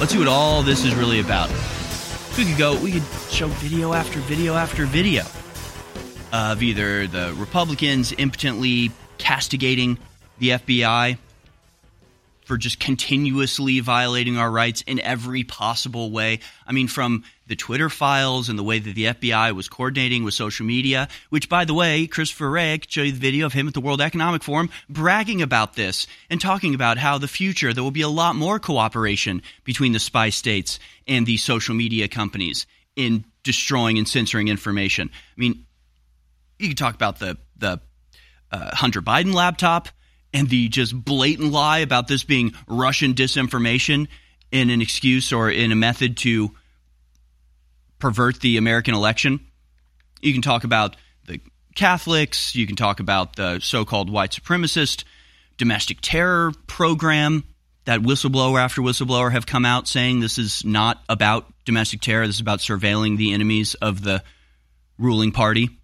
Let's see what all this is really about. We could go, we could show video after video after video of either the Republicans impotently castigating the FBI for just continuously violating our rights in every possible way. I mean, from the Twitter files and the way that the FBI was coordinating with social media, which, by the way, Christopher Wray, I could show you the video of him at the World Economic Forum bragging about this and talking about how the future there will be a lot more cooperation between the spy states and the social media companies in destroying and censoring information. I mean, you could talk about the the uh, Hunter Biden laptop and the just blatant lie about this being Russian disinformation in an excuse or in a method to pervert the American election. You can talk about the Catholics, you can talk about the so called white supremacist domestic terror program that whistleblower after whistleblower have come out saying this is not about domestic terror, this is about surveilling the enemies of the ruling party.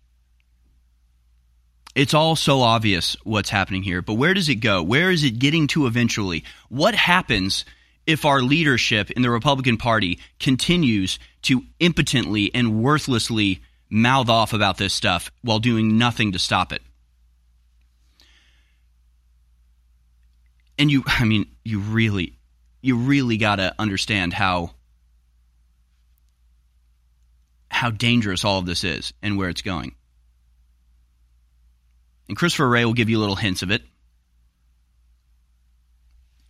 It's all so obvious what's happening here, but where does it go? Where is it getting to eventually? What happens if our leadership in the Republican Party continues to impotently and worthlessly mouth off about this stuff while doing nothing to stop it? And you, I mean, you really, you really got to understand how how dangerous all of this is and where it's going. And Christopher Wray will give you little hints of it.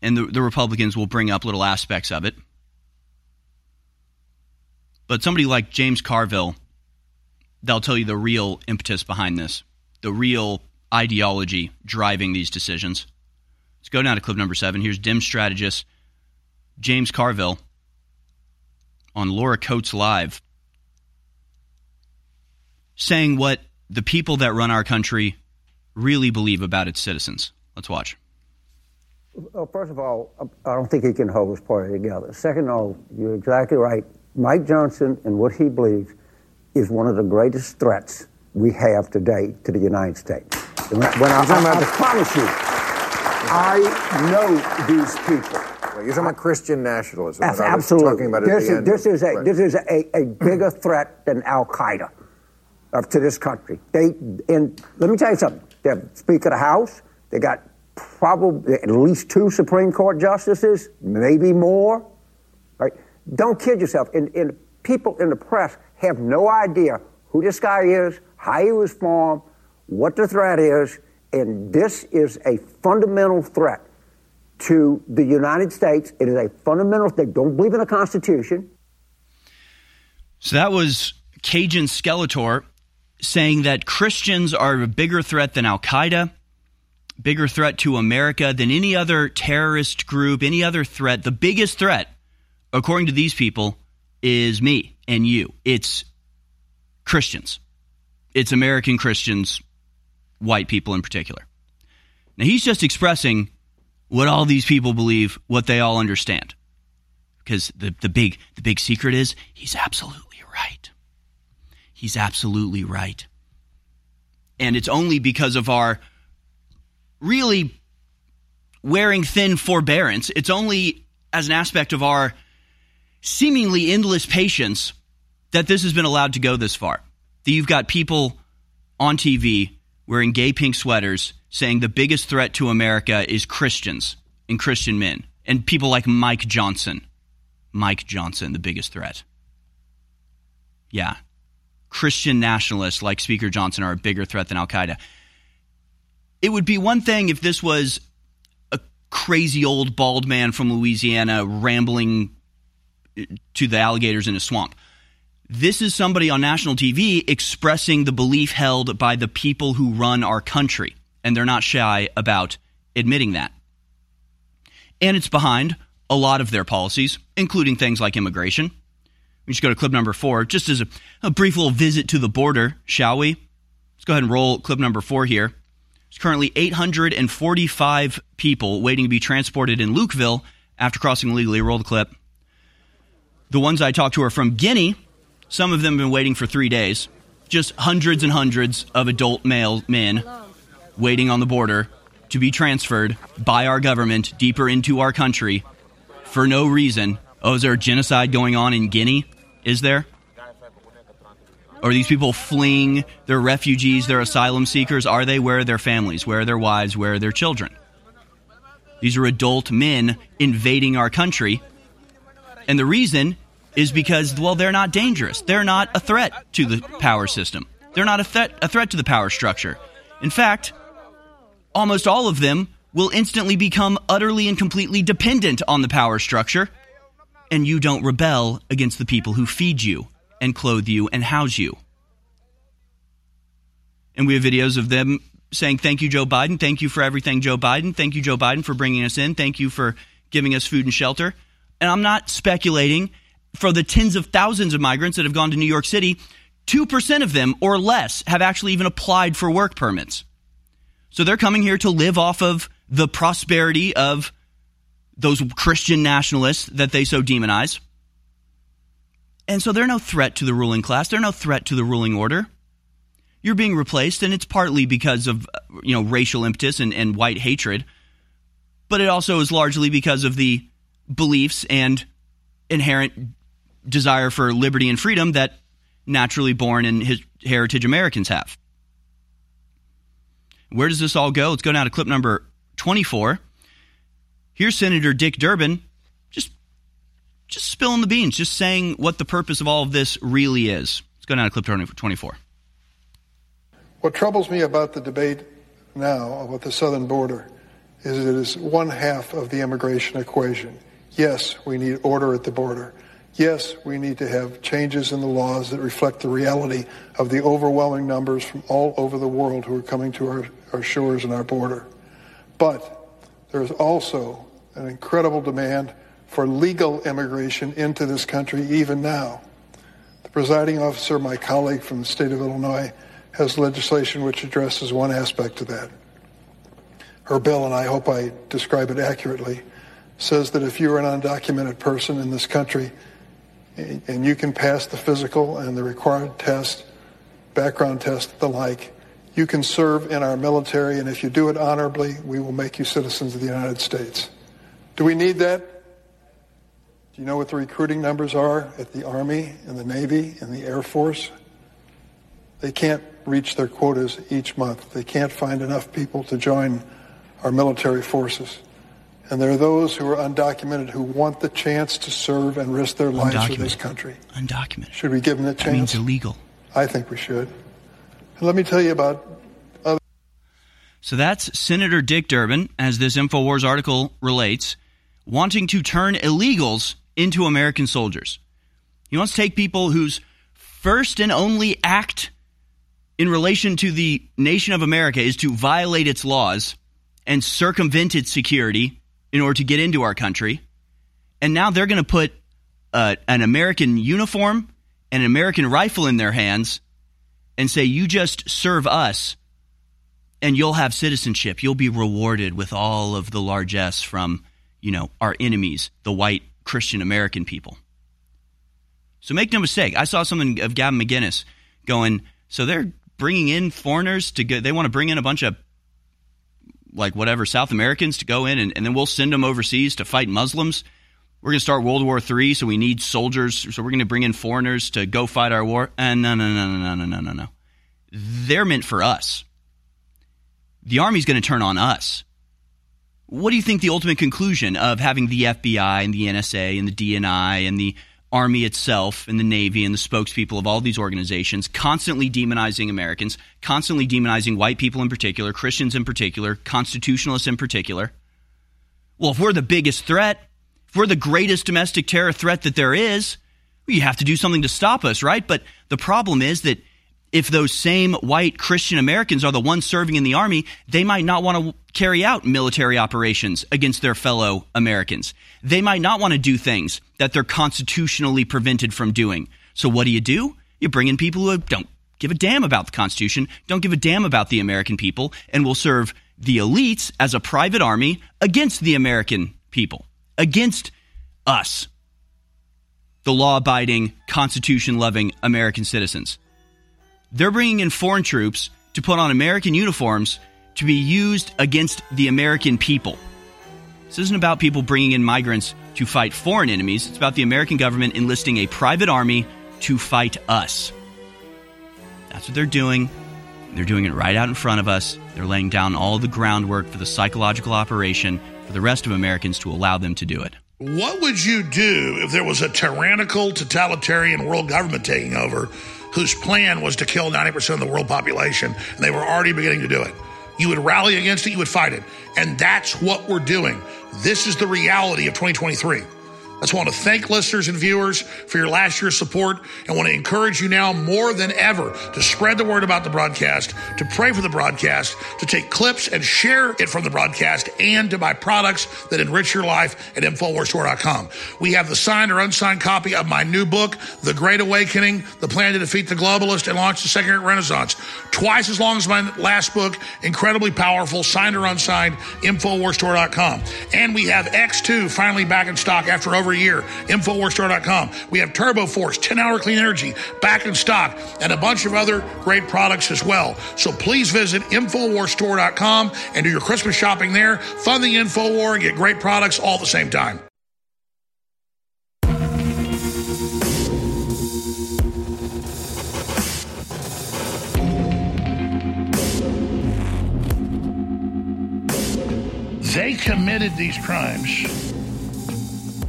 And the, the Republicans will bring up little aspects of it. But somebody like James Carville, they'll tell you the real impetus behind this, the real ideology driving these decisions. Let's go down to clip number seven. Here's Dim strategist James Carville on Laura Coates Live saying what the people that run our country really believe about its citizens. Let's watch. Well, first of all, um, I don't think he can hold his party together. Second of all, you're exactly right. Mike Johnson and what he believes is one of the greatest threats we have today to the United States. When I, when I, I, I promise you, I know these people. Well, you're talking about Christian nationalism. absolutely. this, is, this is, a, right. this is a, a bigger threat than Al Qaeda to this country. They and let me tell you something. They're Speaker of the House. They got probably at least two Supreme Court justices, maybe more. Right? Don't kid yourself. And, and people in the press have no idea who this guy is, how he was formed, what the threat is, and this is a fundamental threat to the United States. It is a fundamental. They don't believe in the Constitution. So that was Cajun Skeletor saying that Christians are a bigger threat than Al Qaeda, bigger threat to America than any other terrorist group, any other threat. The biggest threat, according to these people, is me and you. It's Christians. It's American Christians, white people in particular. Now, he's just expressing what all these people believe, what they all understand. Because the, the, big, the big secret is he's absolutely right. He's absolutely right. And it's only because of our really wearing thin forbearance, it's only as an aspect of our seemingly endless patience that this has been allowed to go this far. That you've got people on TV wearing gay pink sweaters saying the biggest threat to America is Christians and Christian men, and people like Mike Johnson. Mike Johnson, the biggest threat. Yeah, Christian nationalists like Speaker Johnson are a bigger threat than Al Qaeda. It would be one thing if this was a crazy old bald man from Louisiana rambling uh, to the alligators in a swamp. This is somebody on national TV expressing the belief held by the people who run our country, and they're not shy about admitting that. And it's behind a lot of their policies, including things like immigration we just go to clip number four, just as a, a, brief little visit to the border, shall we? Let's go ahead and roll clip number four here. There's currently 845 people waiting to be transported in Lukeville after crossing illegally. Roll the clip. The ones I talked to are from Guinea. Some of them have been waiting for three days. Just hundreds and hundreds of adult male men waiting on the border to be transferred by our government deeper into our country for no reason. Oh, is there a genocide going on in Guinea? Is there? Are these people fleeing? They're refugees, they're asylum seekers. Are they? Where are their families? Where are their wives? Where are their children? These are adult men invading our country. And the reason is because, well, they're not dangerous. They're not a threat to the power system. They're not a, threat a threat to the power structure. In fact, almost all of them will instantly become utterly and completely dependent on the power structure, and you don't rebel against the people who feed you and clothe you and house you. And we have videos of them saying, Thank you, Joe Biden. Thank you for everything, Joe Biden. Thank you, Joe Biden, for bringing us in. Thank you for giving us food and shelter. And I'm not speculating for the tens of thousands of migrants that have gone to New York City, 2% of them or less have actually even applied for work permits. So they're coming here to live off of the prosperity of those Christian nationalists that they so demonize. And so they're no threat to the ruling class, they're no threat to the ruling order. You're being replaced, and it's partly because of you know racial impetus and, and white hatred, but it also is largely because of the beliefs and inherent desire for liberty and freedom that naturally born and his heritage Americans have. Where does this all go? Let's go now to clip number 24. Here's Senator Dick Durbin just just spilling the beans, just saying what the purpose of all of this really is. Let's go now to clip 24. What troubles me about the debate now about the southern border is it is one half of the immigration equation. Yes, we need order at the border. Yes, we need to have changes in the laws that reflect the reality of the overwhelming numbers from all over the world who are coming to our, our shores and our border. But there is also an incredible demand for legal immigration into this country even now. The presiding officer, my colleague from the state of Illinois, has legislation which addresses one aspect of that. Her bill, and I hope I describe it accurately, says that if you're an undocumented person in this country and you can pass the physical and the required test, background test, the like, you can serve in our military, and if you do it honorably, we will make you citizens of the United States. Do we need that? Do you know what the recruiting numbers are at the Army and the Navy and the Air Force? They can't reach their quotas each month. They can't find enough people to join our military forces. And there are those who are undocumented who want the chance to serve and risk their lives for this country. Undocumented. Should we give them the chance? That means illegal. I think we should. And let me tell you about other. So that's Senator Dick Durbin, as this InfoWars article relates, wanting to turn illegals into American soldiers. He wants to take people whose first and only act in relation to the nation of America is to violate its laws and circumvent its security in order to get into our country. And now they're going to put uh, an American uniform and an American rifle in their hands and say, You just serve us and you'll have citizenship. You'll be rewarded with all of the largesse from, you know, our enemies, the white Christian American people. So make no mistake, I saw something of Gavin McInnes going, so they're bringing in foreigners to go, they want to bring in a bunch of like whatever South Americans to go in and, and then we'll send them overseas to fight Muslims. We're going to start World War III, so we need soldiers. So we're going to bring in foreigners to go fight our war. And no, no, no, no, no, no, no, no. They're meant for us. The Army's going to turn on us. What do you think the ultimate conclusion of having the FBI and the NSA and the DNI and the Army itself and the Navy and the spokespeople of all these organizations constantly demonizing Americans, constantly demonizing white people in particular, Christians in particular, constitutionalists in particular. Well, if we're the biggest threat, if we're the greatest domestic terror threat that there is, well, you have to do something to stop us, right? But the problem is that if those same white Christian Americans are the ones serving in the army, they might not want to carry out military operations against their fellow Americans. They might not want to do things that they're constitutionally prevented from doing. So what do you do? You bring in people who don't give a damn about the Constitution, don't give a damn about the American people, and will serve the elites as a private army against the American people, against us, the law abiding, Constitution loving American citizens. They're bringing in foreign troops to put on American uniforms to be used against the American people. This isn't about people bringing in migrants to fight foreign enemies. It's about the American government enlisting a private army to fight us. That's what they're doing. They're doing it right out in front of us. They're laying down all the groundwork for the psychological operation for the rest of Americans to allow them to do it. What would you do if there was a tyrannical, totalitarian world government taking over whose plan was to kill 90% of the world population and they were already beginning to do it? You would rally against it, you would fight it. And that's what we're doing. This is the reality of 2023. I just want to thank listeners and viewers for your last year's support and want to encourage you now more than ever to spread the word about the broadcast, to pray for the broadcast, to take clips and share it from the broadcast, and to buy products that enrich your life at InfoWarsStore.com. We have the signed or unsigned copy of my new book, The Great Awakening, The Plan to Defeat the Globalist and Launch the Second Renaissance. Twice as long as my last book, incredibly powerful, signed or unsigned, InfoWarsStore.com. And we have X2 finally back in stock after over a year, InfoWarsStore.com. We have Turbo Force, 10 hour clean energy, back in stock, and a bunch of other great products as well. So please visit InfoWarsStore.com and do your Christmas shopping there. Fund the InfoWar and get great products all at the same time. They committed these crimes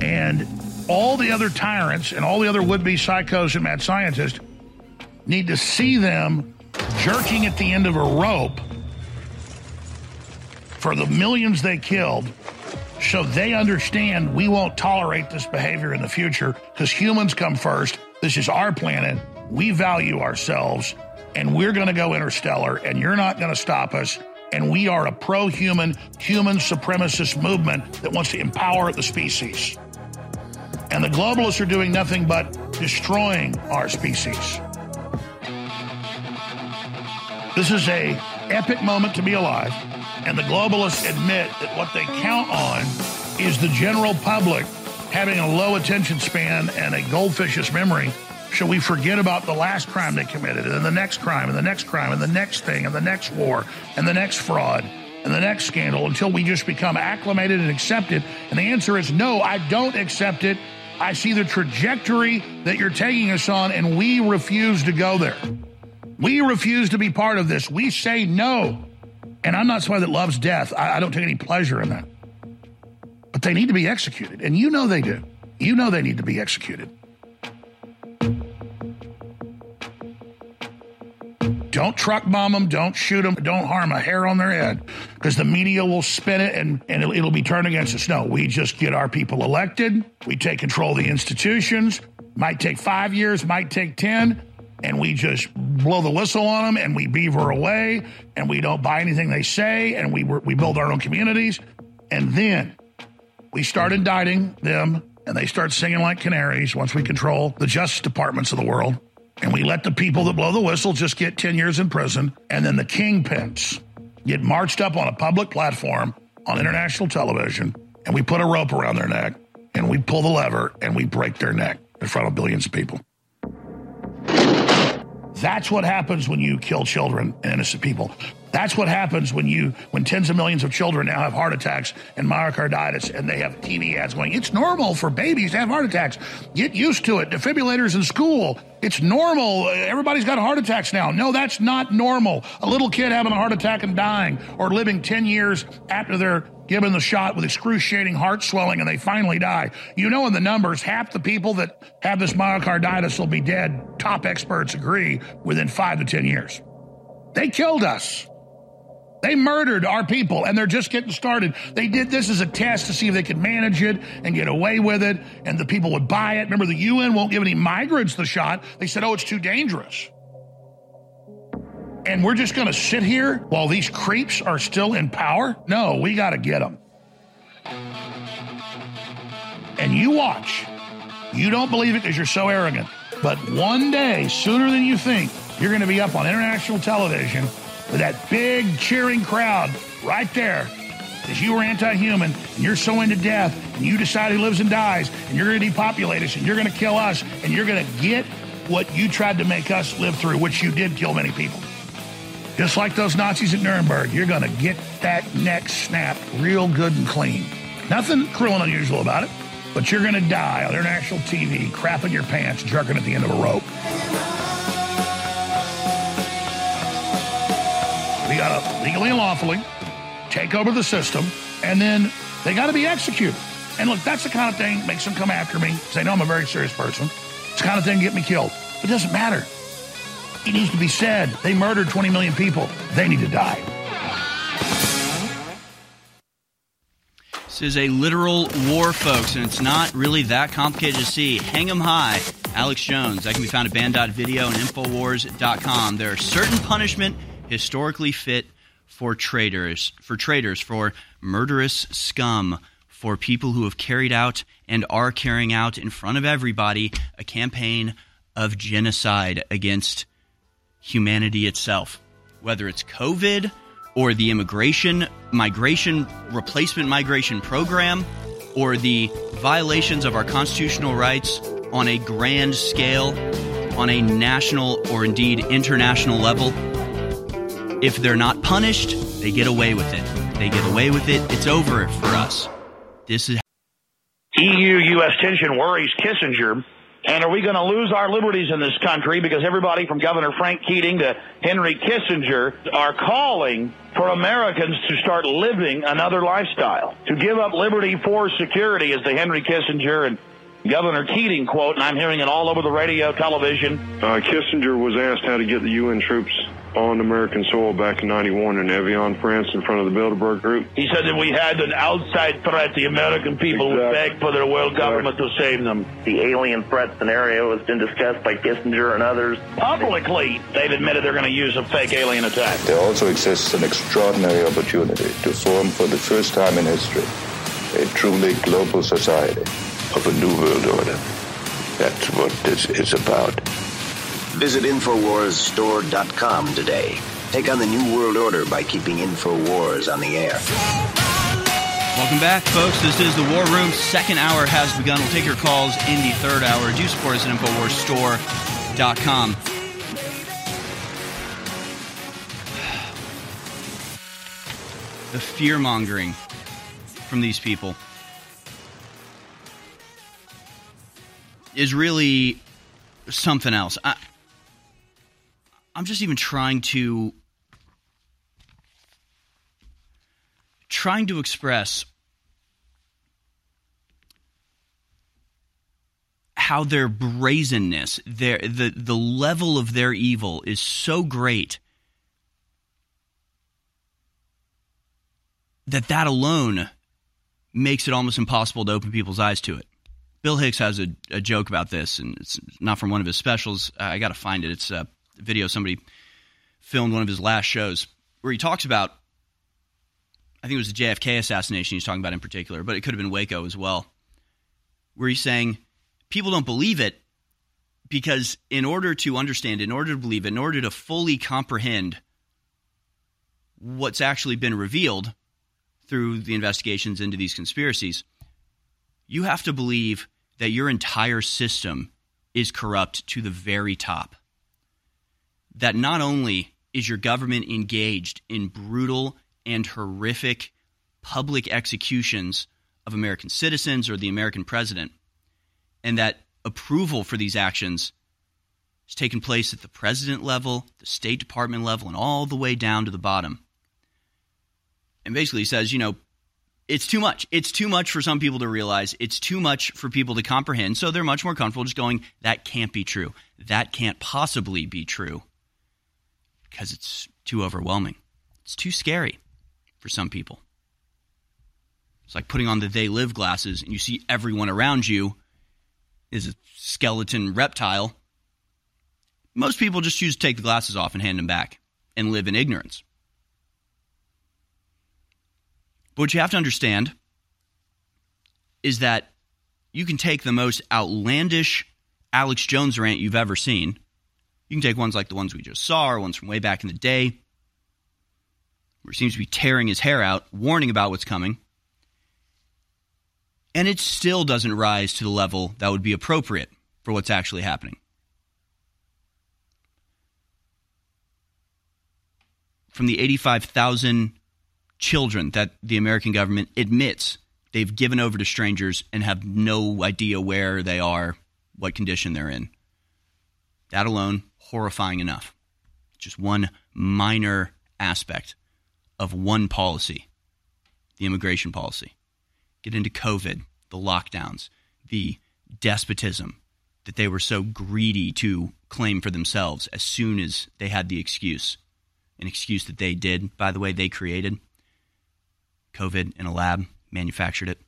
and all the other tyrants and all the other would be psychos and mad scientists need to see them jerking at the end of a rope for the millions they killed so they understand we won't tolerate this behavior in the future because humans come first. This is our planet. We value ourselves and we're going to go interstellar and you're not going to stop us. And we are a pro human, human supremacist movement that wants to empower the species. And the globalists are doing nothing but destroying our species. This is a epic moment to be alive, and the globalists admit that what they count on is the general public having a low attention span and a goldfish's memory. So we forget about the last crime they committed, and the next crime, and the next crime, and the next thing, and the next war, and the next fraud, and the next scandal until we just become acclimated and accepted. And the answer is no, I don't accept it. I see the trajectory that you're taking us on, and we refuse to go there. We refuse to be part of this. We say no. And I'm not somebody that loves death. I, I don't take any pleasure in that. But they need to be executed. And you know they do. You know they need to be executed. Don't truck bomb them. Don't shoot them. Don't harm a hair on their head because the media will spin it and, and it'll, it'll be turned against us. No, we just get our people elected. We take control of the institutions. Might take five years, might take 10. And we just blow the whistle on them and we beaver away and we don't buy anything they say and we, we build our own communities. And then we start indicting them and they start singing like canaries once we control the justice departments of the world and we let the people that blow the whistle just get 10 years in prison, and then the kingpins get marched up on a public platform on international television, and we put a rope around their neck, and we pull the lever, and we break their neck in front of billions of people. That's what happens when you kill children and innocent people. That's what happens when you when tens of millions of children now have heart attacks and myocarditis and they have TV ads going, it's normal for babies to have heart attacks. Get used to it. Defibrillators in school. It's normal. Everybody's got heart attacks now. No, that's not normal. A little kid having a heart attack and dying or living 10 years after they're given the shot with excruciating heart swelling and they finally die. You know, in the numbers, half the people that have this myocarditis will be dead. Top experts agree within five to 10 years. They killed us. They murdered our people and they're just getting started. They did this as a test to see if they could manage it and get away with it and the people would buy it. Remember, the UN won't give any migrants the shot. They said, oh, it's too dangerous. And we're just going to sit here while these creeps are still in power? No, we got to get them. And you watch. You don't believe it because you're so arrogant. But one day, sooner than you think, you're going to be up on international television with that big cheering crowd right there because you were anti-human and you're so into death and you decide who lives and dies and you're going to depopulate us and you're going to kill us and you're going to get what you tried to make us live through, which you did kill many people. Just like those Nazis at Nuremberg, you're going to get that neck snapped real good and clean. Nothing cruel and unusual about it, but you're going to die on international TV, crapping your pants, jerking at the end of a rope. Got to legally and lawfully take over the system, and then they got to be executed. And look, that's the kind of thing makes them come after me because they know I'm a very serious person. It's the kind of thing get me killed. It doesn't matter. It needs to be said. They murdered 20 million people. They need to die. This is a literal war, folks, and it's not really that complicated to see. Hang 'em high. Alex Jones. That can be found at banned.video and infowars.com. There are certain punishment historically fit for traitors, for traitors, for murderous scum, for people who have carried out and are carrying out in front of everybody a campaign of genocide against humanity itself. Whether it's COVID or the immigration, migration, replacement migration program, or the violations of our constitutional rights on a grand scale, on a national or indeed international level, if they're not punished, they get away with it. They get away with it. It's over for us. This is EU U.S. tension worries Kissinger. And are we going to lose our liberties in this country because everybody from Governor Frank Keating to Henry Kissinger are calling for Americans to start living another lifestyle, to give up liberty for security, as the Henry Kissinger and Governor Keating quote, and I'm hearing it all over the radio, television. Uh, Kissinger was asked how to get the UN troops on American soil back in 91 in Evian, France, in front of the Bilderberg Group. He said that we had an outside threat. The American people Exactly. would beg for their world government to save them. The alien threat scenario has been discussed by Kissinger and others. Publicly, they've admitted they're going to use a fake alien attack. There also exists an extraordinary opportunity to form for the first time in history a truly global society of a new world order. That's what this is about. Visit InfoWarsStore.com today. Take on the New World Order by keeping InfoWars on the air. Welcome back, folks. This is the War Room. Second hour has begun. We'll take your calls in the third hour. Do support us at InfoWarsStore.com. The fear mongering from these people is really something else. I, I'm just even trying to trying to express how their brazenness, their the the level of their evil is so great that that alone makes it almost impossible to open people's eyes to it. Bill Hicks has a, a joke about this, and it's not from one of his specials. I got to find it. It's a video somebody filmed one of his last shows where he talks about. I think it was the JFK assassination he's talking about in particular, but it could have been Waco as well, where he's saying people don't believe it because in order to understand, in order to believe, in order to fully comprehend what's actually been revealed through the investigations into these conspiracies, you have to believe that your entire system is corrupt to the very top. That not only is your government engaged in brutal and horrific public executions of American citizens or the American president, and that approval for these actions has taken place at the president level, the State Department level, and all the way down to the bottom. And basically says, you know, it's too much. It's too much for some people to realize. It's too much for people to comprehend. So they're much more comfortable just going, that can't be true. That can't possibly be true because it's too overwhelming. It's too scary for some people. It's like putting on the they live glasses and you see everyone around you is a skeleton reptile. Most people just choose to take the glasses off and hand them back and live in ignorance. But what you have to understand is that you can take the most outlandish Alex Jones rant you've ever seen. You can take ones like the ones we just saw, or ones from way back in the day, where he seems to be tearing his hair out, warning about what's coming. And it still doesn't rise to the level that would be appropriate for what's actually happening. From the 85,000 children that the American government admits they've given over to strangers and have no idea where they are, what condition they're in. That alone, horrifying enough. Just one minor aspect of one policy, the immigration policy. Get into COVID, the lockdowns, the despotism that they were so greedy to claim for themselves as soon as they had the excuse. An excuse that they did, by the way, they created. COVID in a lab, manufactured it.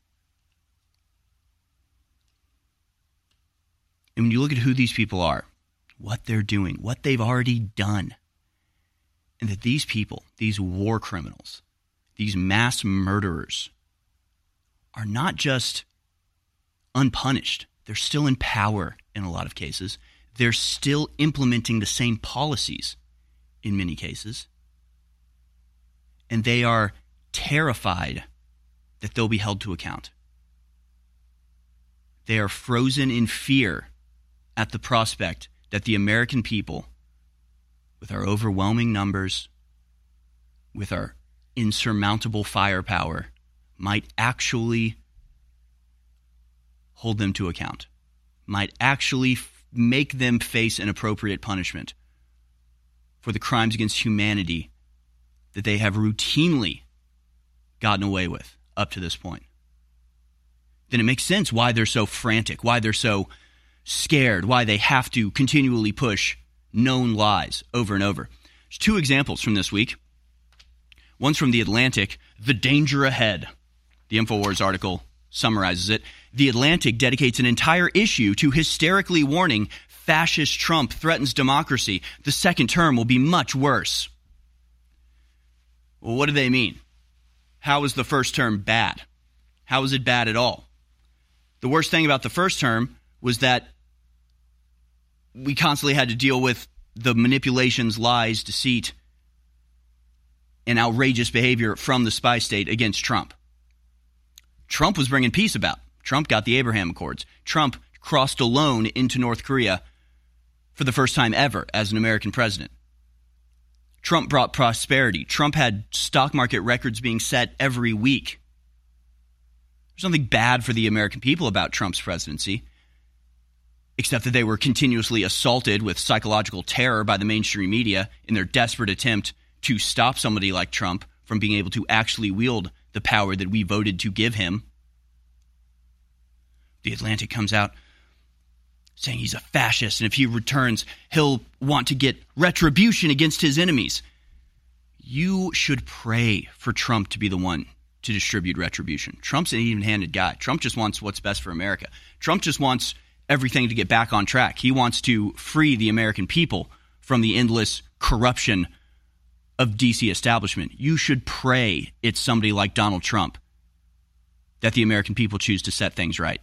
And when you look at who these people are, what they're doing, what they've already done, and that these people, these war criminals, these mass murderers, are not just unpunished, they're still in power in a lot of cases. They're still implementing the same policies in many cases. And they are terrified that they'll be held to account. They are frozen in fear at the prospect that the American people, with our overwhelming numbers, with our insurmountable firepower, might actually hold them to account, might actually f- make them face an appropriate punishment for the crimes against humanity that they have routinely gotten away with up to this point. Then it makes sense why they're so frantic, why they're so scared, why they have to continually push known lies over and over. There's two examples from this week. One's from The Atlantic, The Danger Ahead. The InfoWars article summarizes it. The Atlantic dedicates an entire issue to hysterically warning fascist Trump threatens democracy. The second term will be much worse. Well, what do they mean? How is the first term bad? How is it bad at all? The worst thing about the first term was that we constantly had to deal with the manipulations, lies, deceit, and outrageous behavior from the spy state against Trump. Trump was bringing peace about. Trump got the Abraham Accords. Trump crossed alone into North Korea for the first time ever as an American president. Trump brought prosperity. Trump had stock market records being set every week. There's nothing bad for the American people about Trump's presidency, except that they were continuously assaulted with psychological terror by the mainstream media in their desperate attempt to stop somebody like Trump from being able to actually wield the power that we voted to give him. The Atlantic comes out saying he's a fascist, and if he returns, he'll want to get retribution against his enemies. You should pray for Trump to be the one to distribute retribution. Trump's an even handed guy. Trump just wants what's best for America. Trump just wants everything to get back on track. He wants to free the American people from the endless corruption of DC establishment. You should pray it's somebody like Donald Trump that the American people choose to set things right.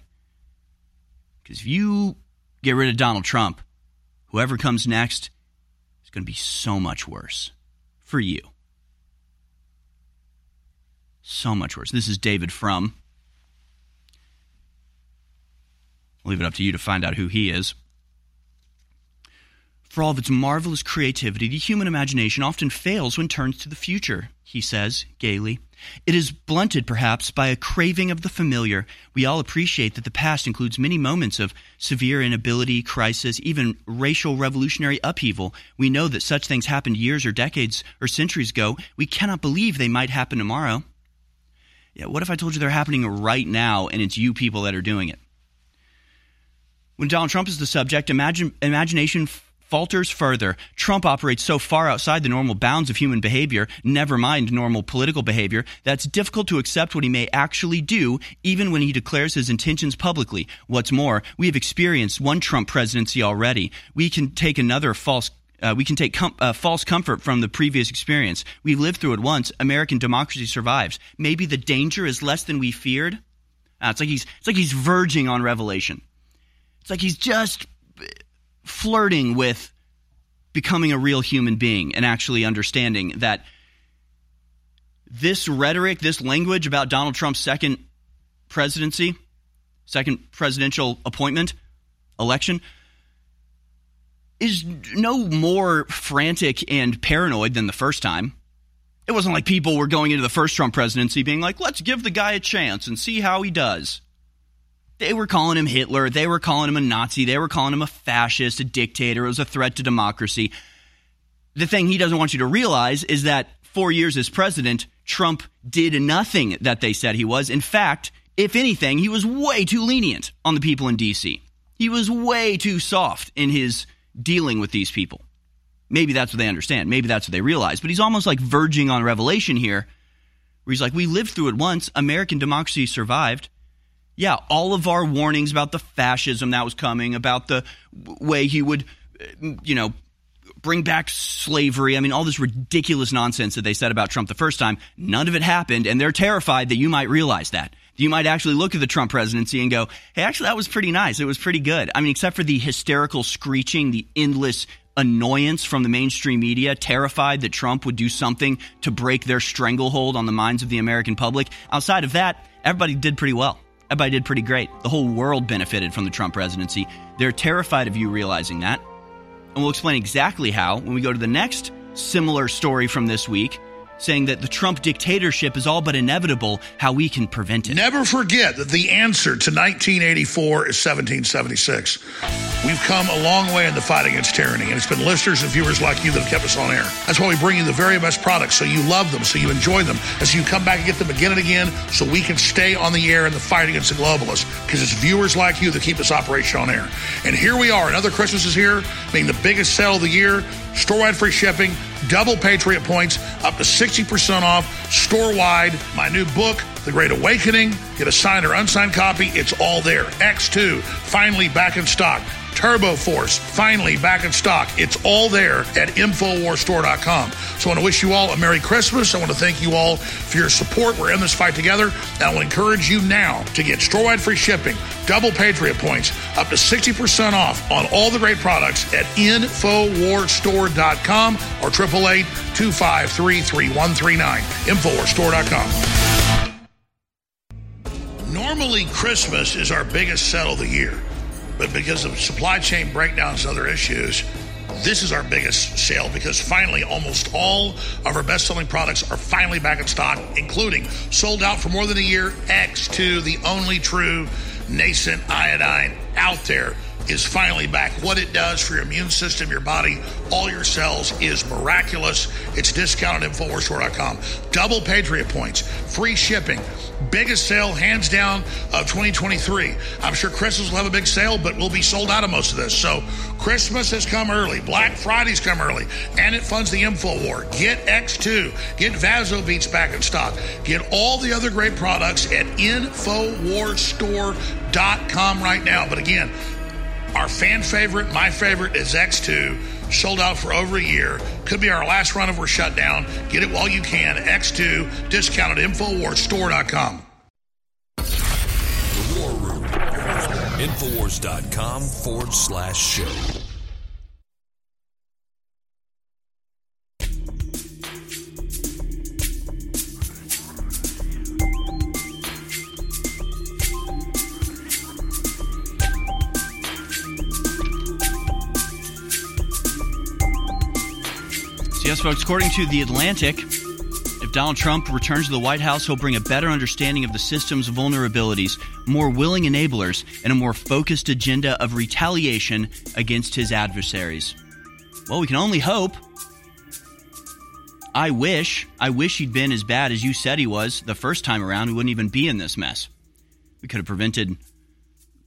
Because if you get rid of Donald Trump, whoever comes next is going to be so much worse for you. So much worse. This is David Frum. I'll leave it up to you to find out who he is. For all of its marvelous creativity, the human imagination often fails when turned to the future, he says gaily. It is blunted, perhaps, by a craving of the familiar. We all appreciate that the past includes many moments of severe inability, crisis, even racial revolutionary upheaval. We know that such things happened years or decades or centuries ago. We cannot believe they might happen tomorrow. Yeah, what if I told you they're happening right now and it's you people that are doing it? When Donald Trump is the subject, imagine, imagination falters further. Trump operates so far outside the normal bounds of human behavior, never mind normal political behavior, that it's difficult to accept what he may actually do, even when he declares his intentions publicly. What's more, we have experienced one Trump presidency already. We can take another false uh, we can take com- uh, false comfort from the previous experience. We've lived through it once. American democracy survives. Maybe the danger is less than we feared. Uh, it's like he's it's like he's verging on revelation. It's like he's just flirting with becoming a real human being and actually understanding that this rhetoric, this language about Donald Trump's second presidency, second presidential appointment, election, is no more frantic and paranoid than the first time. It wasn't like people were going into the first Trump presidency being like, let's give the guy a chance and see how he does. They were calling him Hitler. They were calling him a Nazi. They were calling him a fascist, a dictator. It was a threat to democracy. The thing he doesn't want you to realize is that four years as president, Trump did nothing that they said he was. In fact, if anything, he was way too lenient on the people in D.C. He was way too soft in his dealing with these people. Maybe that's what they understand. Maybe that's what they realize. But he's almost like verging on revelation here, where he's like, We lived through it once. American democracy survived. Yeah, all of our warnings about the fascism that was coming, about the way he would, you know, bring back slavery. I mean, all this ridiculous nonsense that they said about Trump the first time, none of it happened. And they're terrified that you might realize that. You might actually look at the Trump presidency and go, hey, actually, that was pretty nice. It was pretty good. I mean, except for the hysterical screeching, the endless annoyance from the mainstream media, terrified that Trump would do something to break their stranglehold on the minds of the American public. Outside of that, everybody did pretty well. Everybody did pretty great. The whole world benefited from the Trump presidency. They're terrified of you realizing that. And we'll explain exactly how when we go to the next similar story from this week saying that the Trump dictatorship is all but inevitable, how we can prevent it. Never forget that the answer to 1984 is 1776. We've come a long way in the fight against tyranny, and it's been listeners and viewers like you that have kept us on air. That's why we bring you the very best products so you love them, so you enjoy them, as you come back and get them again and again, so we can stay on the air in the fight against the globalists, because it's viewers like you that keep this operation on air. And here we are, another Christmas is here, being the biggest sale of the year, store-wide free shipping, double Patriot points, up to 60% off, store-wide. My new book, The Great Awakening. Get a signed or unsigned copy. It's all there. X2, finally back in stock. Turbo Force, finally back in stock. It's all there at InfoWarsStore.com. So I want to wish you all a Merry Christmas. I want to thank you all for your support. We're in this fight together. And I will encourage you now to get store-wide free shipping, double Patriot points, up to 60% off on all the great products at InfoWarsStore.com or 888-253-3139. InfoWarsStore.com. Normally, Christmas is our biggest sell of the year. But because of supply chain breakdowns and other issues, this is our biggest sale because finally almost all of our best selling products are finally back in stock, including sold out for more than a year X2, the only true nascent iodine out there is finally back. What it does for your immune system, your body, all your cells is miraculous. It's discounted at InfoWarsStore.com. Double Patriot points, free shipping. Biggest sale, hands down, of 2023. I'm sure Christmas will have a big sale, but we'll be sold out of most of this. So Christmas has come early. Black Friday's come early. And it funds the InfoWar. Get X2. Get Vasobeet's back in stock. Get all the other great products at InfoWarsStore.com right now. But again, our fan favorite, my favorite, is X2. Sold out for over a year. Could be our last run if we're shut down. Get it while you can. X2, discounted InfoWarsStore.com. The War Room. Infowars.com forward slash show. Yes, folks, according to The Atlantic, if Donald Trump returns to the White House, he'll bring a better understanding of the system's vulnerabilities, more willing enablers, and a more focused agenda of retaliation against his adversaries. Well, we can only hope. I wish, I wish he'd been as bad as you said he was the first time around. We wouldn't even be in this mess. We could have prevented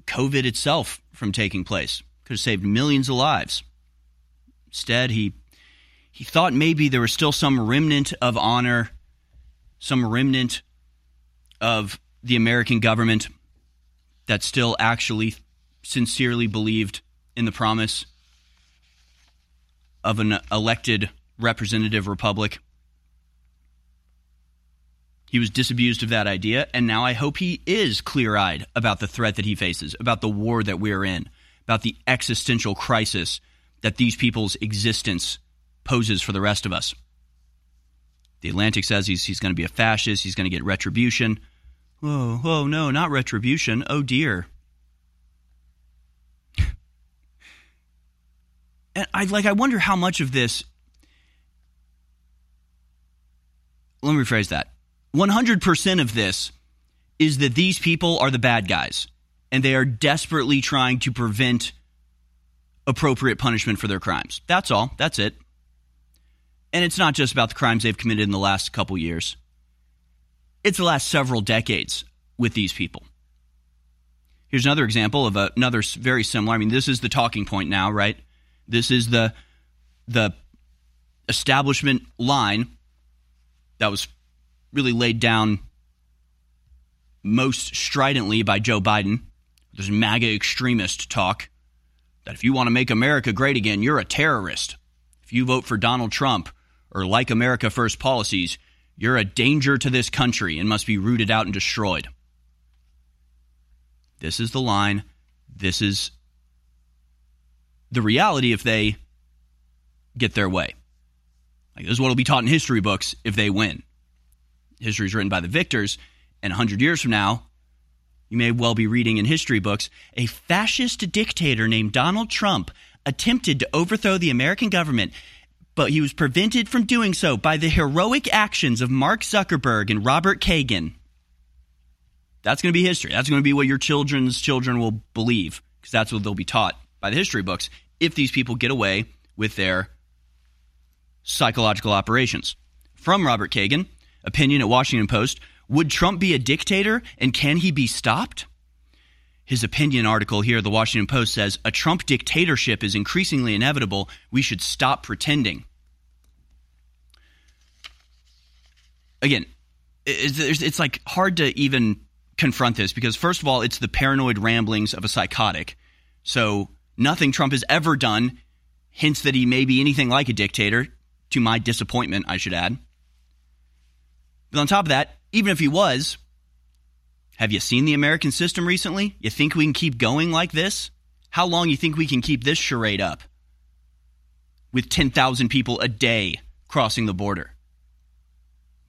COVID itself from taking place. Could have saved millions of lives. Instead, he he thought maybe there was still some remnant of honor, some remnant of the American government that still actually sincerely believed in the promise of an elected representative republic. He was disabused of that idea, and now I hope he is clear eyed about the threat that he faces, about the war that we're in, about the existential crisis that these people's existence poses for the rest of us. The Atlantic says he's, he's going to be a fascist, he's going to get retribution. Oh, oh, no, not retribution. Oh, dear. and I like I wonder how much of this Let me rephrase that. 100% of this is that these people are the bad guys and they are desperately trying to prevent appropriate punishment for their crimes. That's all. That's it. And it's not just about the crimes they've committed in the last couple years, it's the last several decades with these people. Here's another example of another very similar. I mean, this is the talking point now, right? This is the the establishment line that was really laid down most stridently by Joe Biden. There's MAGA extremist talk that if you want to make America great again, you're a terrorist. If you vote for Donald Trump or like America First policies, you're a danger to this country and must be rooted out and destroyed. This is the line. This is the reality if they get their way. Like, this is what will be taught in history books if they win. History is written by the victors, and 100 years from now, you may well be reading in history books a fascist dictator named Donald Trump attempted to overthrow the American government, but he was prevented from doing so by the heroic actions of Mark Zuckerberg and Robert Kagan. That's going to be history. That's going to be what your children's children will believe because that's what they'll be taught by the history books if these people get away with their psychological operations. From Robert Kagan, opinion at Washington Post Would Trump be a dictator and can he be stopped? His opinion article here, the Washington Post says a Trump dictatorship is increasingly inevitable. We should stop pretending. Again, it's, it's like hard to even confront this because, first of all, it's the paranoid ramblings of a psychotic. So, nothing Trump has ever done hints that he may be anything like a dictator, to my disappointment, I should add. But on top of that, even if he was, have you seen the American system recently? You think we can keep going like this? How long you think we can keep this charade up? With 10,000 people a day crossing the border.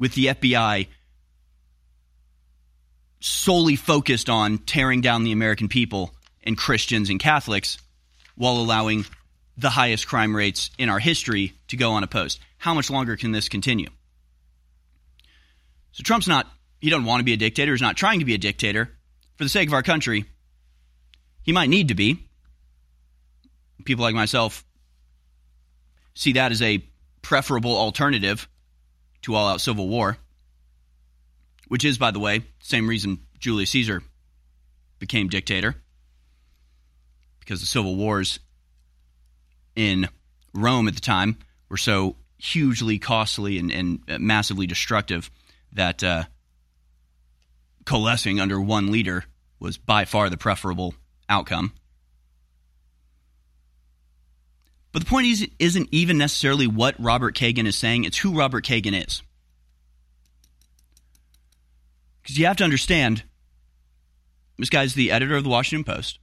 With the FBI solely focused on tearing down the American people and Christians and Catholics while allowing the highest crime rates in our history to go unopposed. How much longer can this continue? So Trump's not, he doesn't want to be a dictator. He's not trying to be a dictator. For the sake of our country, he might need to be. People like myself see that as a preferable alternative to all out civil war, which is, by the way, same reason Julius Caesar became dictator, because the civil wars in Rome at the time were so hugely costly and, and massively destructive that uh, coalescing under one leader was by far the preferable outcome. But the point is, isn't even necessarily what Robert Kagan is saying, it's who Robert Kagan is. Because you have to understand this guy's the editor of the Washington Post.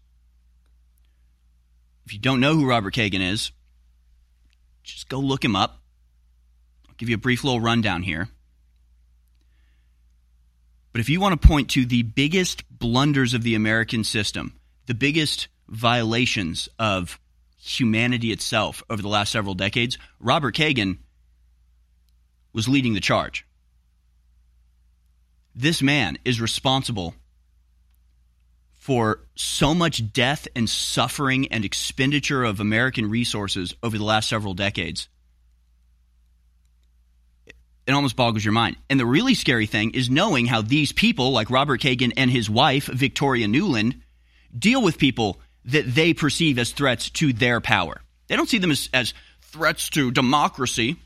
If you don't know who Robert Kagan is, just go look him up. I'll give you a brief little rundown here. But if you want to point to the biggest blunders of the American system, the biggest violations of humanity itself over the last several decades, Robert Kagan was leading the charge. This man is responsible for so much death and suffering and expenditure of American resources over the last several decades. It almost boggles your mind. And the really scary thing is knowing how these people, like Robert Kagan and his wife, Victoria Nuland, deal with people that they perceive as threats to their power. They don't see them as, as threats to democracy,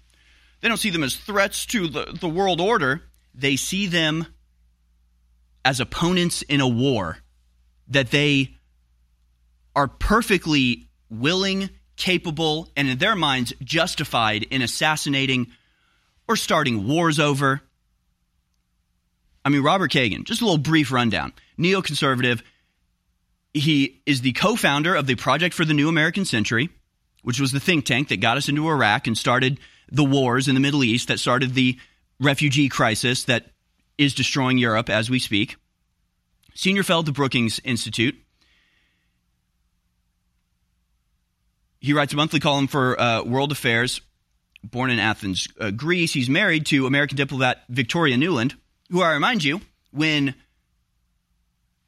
they don't see them as threats to the, the world order. They see them as opponents in a war that they are perfectly willing, capable, and in their minds justified in assassinating or starting wars over. I mean, Robert Kagan, just a little brief rundown. Neoconservative. He is the co founder of the Project for the New American Century, which was the think tank that got us into Iraq and started the wars in the Middle East, that started the refugee crisis that is destroying Europe as we speak senior fellow at the Brookings Institute. He writes a monthly column for uh, World Affairs. Born in Athens, uh, Greece, he's married to American diplomat Victoria Nuland, who I remind you, when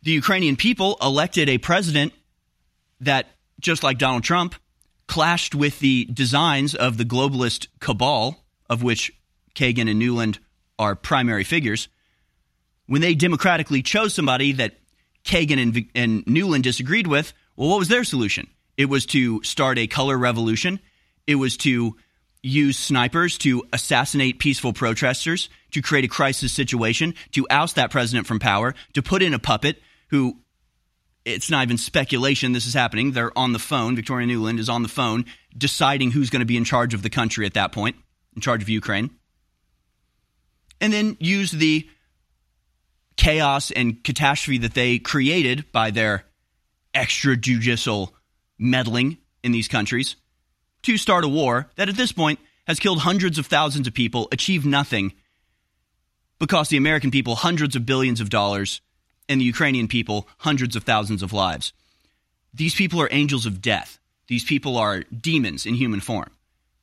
the Ukrainian people elected a president that, just like Donald Trump, clashed with the designs of the globalist cabal of which Kagan and Nuland are primary figures, when they democratically chose somebody that Kagan and, and Nuland disagreed with, well, what was their solution? It was to start a color revolution. It was to use snipers to assassinate peaceful protesters, to create a crisis situation, to oust that president from power, to put in a puppet who it's not even speculation this is happening. They're on the phone. Victoria Nuland is on the phone deciding who's going to be in charge of the country at that point, in charge of Ukraine. And then use the chaos and catastrophe that they created by their extrajudicial meddling in these countries to start a war that at this point has killed hundreds of thousands of people, achieved nothing, but cost the American people hundreds of billions of dollars and the Ukrainian people hundreds of thousands of lives. These people are angels of death. These people are demons in human form.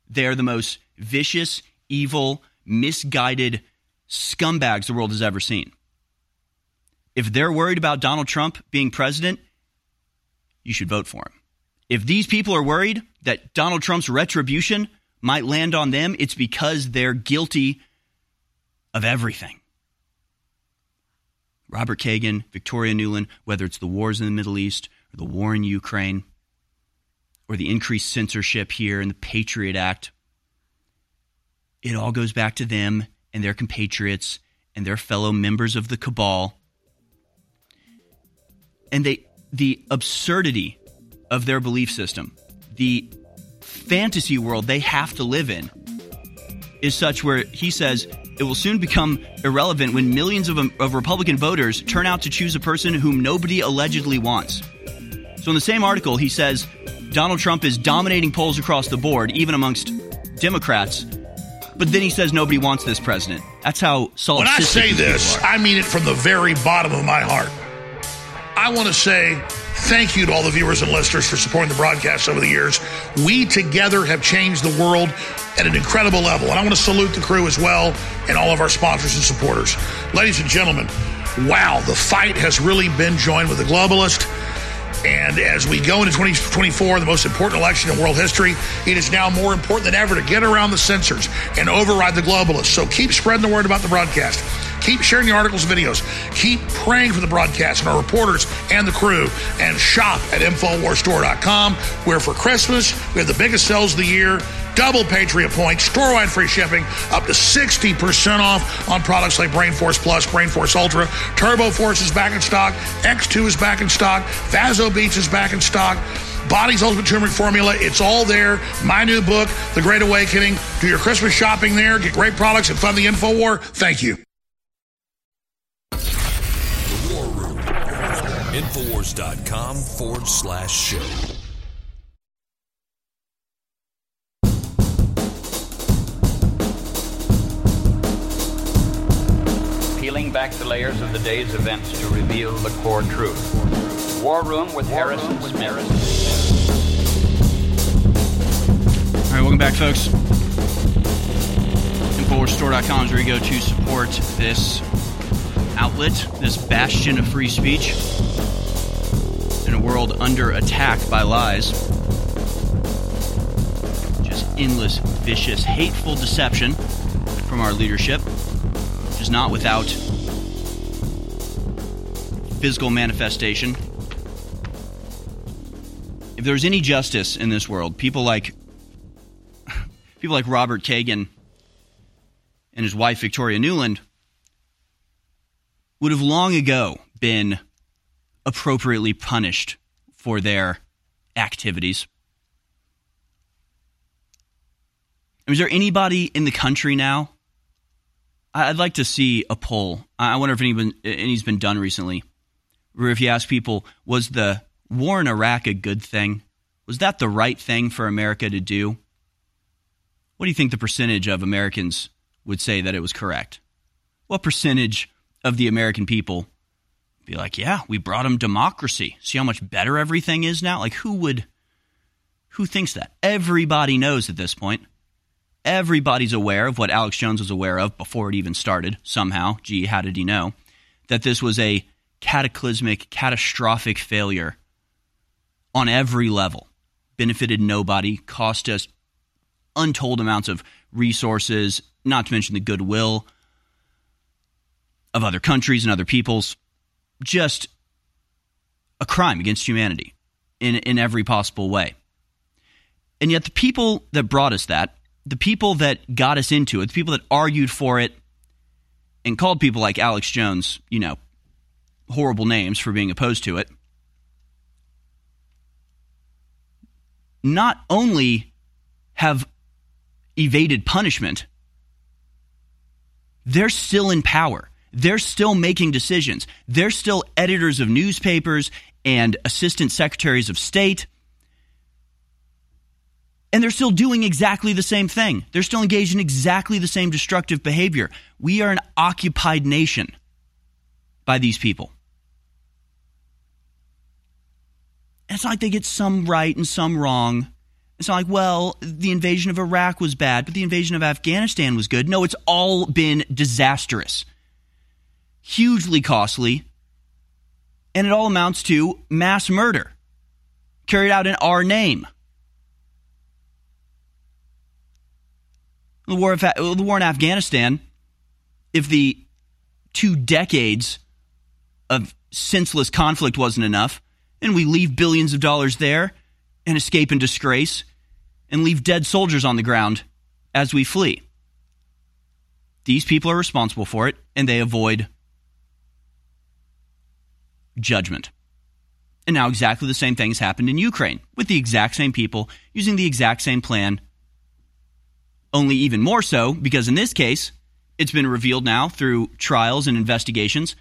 They're the most vicious, evil, misguided scumbags the world has ever seen. If they're worried about Donald Trump being president, you should vote for him. If these people are worried that Donald Trump's retribution might land on them, it's because they're guilty of everything. Robert Kagan, Victoria Nuland, whether it's the wars in the Middle East or the war in Ukraine or the increased censorship here and the Patriot Act, it all goes back to them and their compatriots and their fellow members of the cabal. And they the absurdity of their belief system, the fantasy world they have to live in, is such where he says it will soon become irrelevant when millions of, of Republican voters turn out to choose a person whom nobody allegedly wants. So, in the same article, he says Donald Trump is dominating polls across the board, even amongst Democrats. But then he says nobody wants this president. That's how solipsistic. When I say this, I mean it from the very bottom of my heart. I want to say thank you to all the viewers and listeners for supporting the broadcast over the years. We together have changed the world at an incredible level. And I want to salute the crew as well and all of our sponsors and supporters. Ladies and gentlemen, wow, the fight has really been joined with the globalist. And as we go into 2024, the most important election in world history, it is now more important than ever to get around the censors and override the globalists. So keep spreading the word about the broadcast. Keep sharing the articles and videos. Keep praying for the broadcast and our reporters and the crew. And shop at InfoWarsStore.com, where for Christmas, we have the biggest sales of the year double Patriot points, store-wide free shipping, up to 60% off on products like Brain Force Plus, Brain Force Ultra, Turbo Force is back in stock, X2 is back in stock, Vasobeets is back in stock. Body's Ultimate Turmeric Formula. It's all there. My new book, The Great Awakening. Do your Christmas shopping there. Get great products and fund the InfoWar. Thank you. Infowars.com forward slash show. peeling back the layers of the day's events to reveal the core truth. War Room with Harrison Smith. All right, welcome back, folks. Infowarsstore.com is where you go to support this outlet, this bastion of free speech in a world under attack by lies. Just endless, vicious, hateful deception from our leadership which is not without physical manifestation. If there's any justice in this world, people like people like Robert Kagan and his wife Victoria Nuland would have long ago been appropriately punished for their activities. Is there anybody in the country now I'd like to see a poll. I wonder if any, any's been done recently. Where if you ask people, was the war in Iraq a good thing? Was that the right thing for America to do? What do you think the percentage of Americans would say that it was correct? What percentage of the American people be like, yeah, we brought them democracy. See how much better everything is now? Like, who would, who thinks that? Everybody knows at this point everybody's aware of what Alex Jones was aware of before it even started, somehow. Gee, how did he know? That this was a cataclysmic, catastrophic failure on every level. Benefited nobody, cost us untold amounts of resources, not to mention the goodwill of other countries and other peoples. Just a crime against humanity in, in every possible way. And yet, the people that brought us that, the people that got us into it, the people that argued for it and called people like Alex Jones, you know, horrible names for being opposed to it, not only have evaded punishment, they're still in power. They're still making decisions. They're still editors of newspapers and assistant secretaries of state. And they're still doing exactly the same thing. They're still engaged in exactly the same destructive behavior. We are an occupied nation by these people. it's not like they get some right and some wrong. It's not like, well, the invasion of Iraq was bad, but the invasion of Afghanistan was good. No, it's all been disastrous, hugely costly, and it all amounts to mass murder carried out in our name. The war, the war in Afghanistan, if the two decades of senseless conflict wasn't enough, and we leave billions of dollars there and escape in disgrace and leave dead soldiers on the ground as we flee. These people are responsible for it and they avoid judgment. And now exactly the same thing has happened in Ukraine with the exact same people using the exact same plan. Only even more so because in this case, it's been revealed now through trials and investigations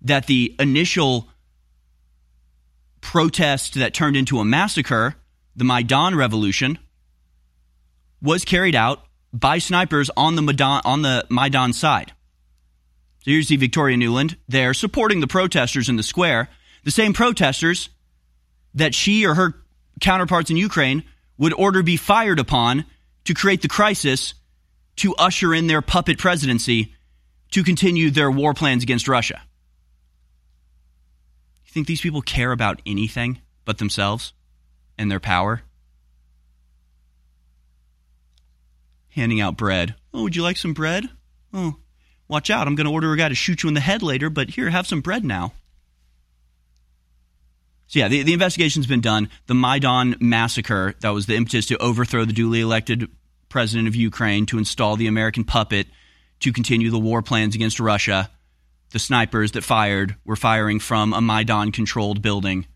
that the initial protest that turned into a massacre, the Maidan Revolution, was carried out by snipers on the Maidan, on the Maidan side. So here's the Victoria Nuland They're supporting the protesters in the square, the same protesters that she or her counterparts in Ukraine would order be fired upon to create the crisis to usher in their puppet presidency to continue their war plans against Russia. You think these people care about anything but themselves and their power? Handing out bread. Oh, would you like some bread? Oh, watch out. I'm going to order a guy to shoot you in the head later, but here, have some bread now. So, yeah, the, the investigation's been done. The Maidan massacre, that was the impetus to overthrow the duly elected president of Ukraine, to install the American puppet, to continue the war plans against Russia the snipers that fired were firing from a Maidan controlled building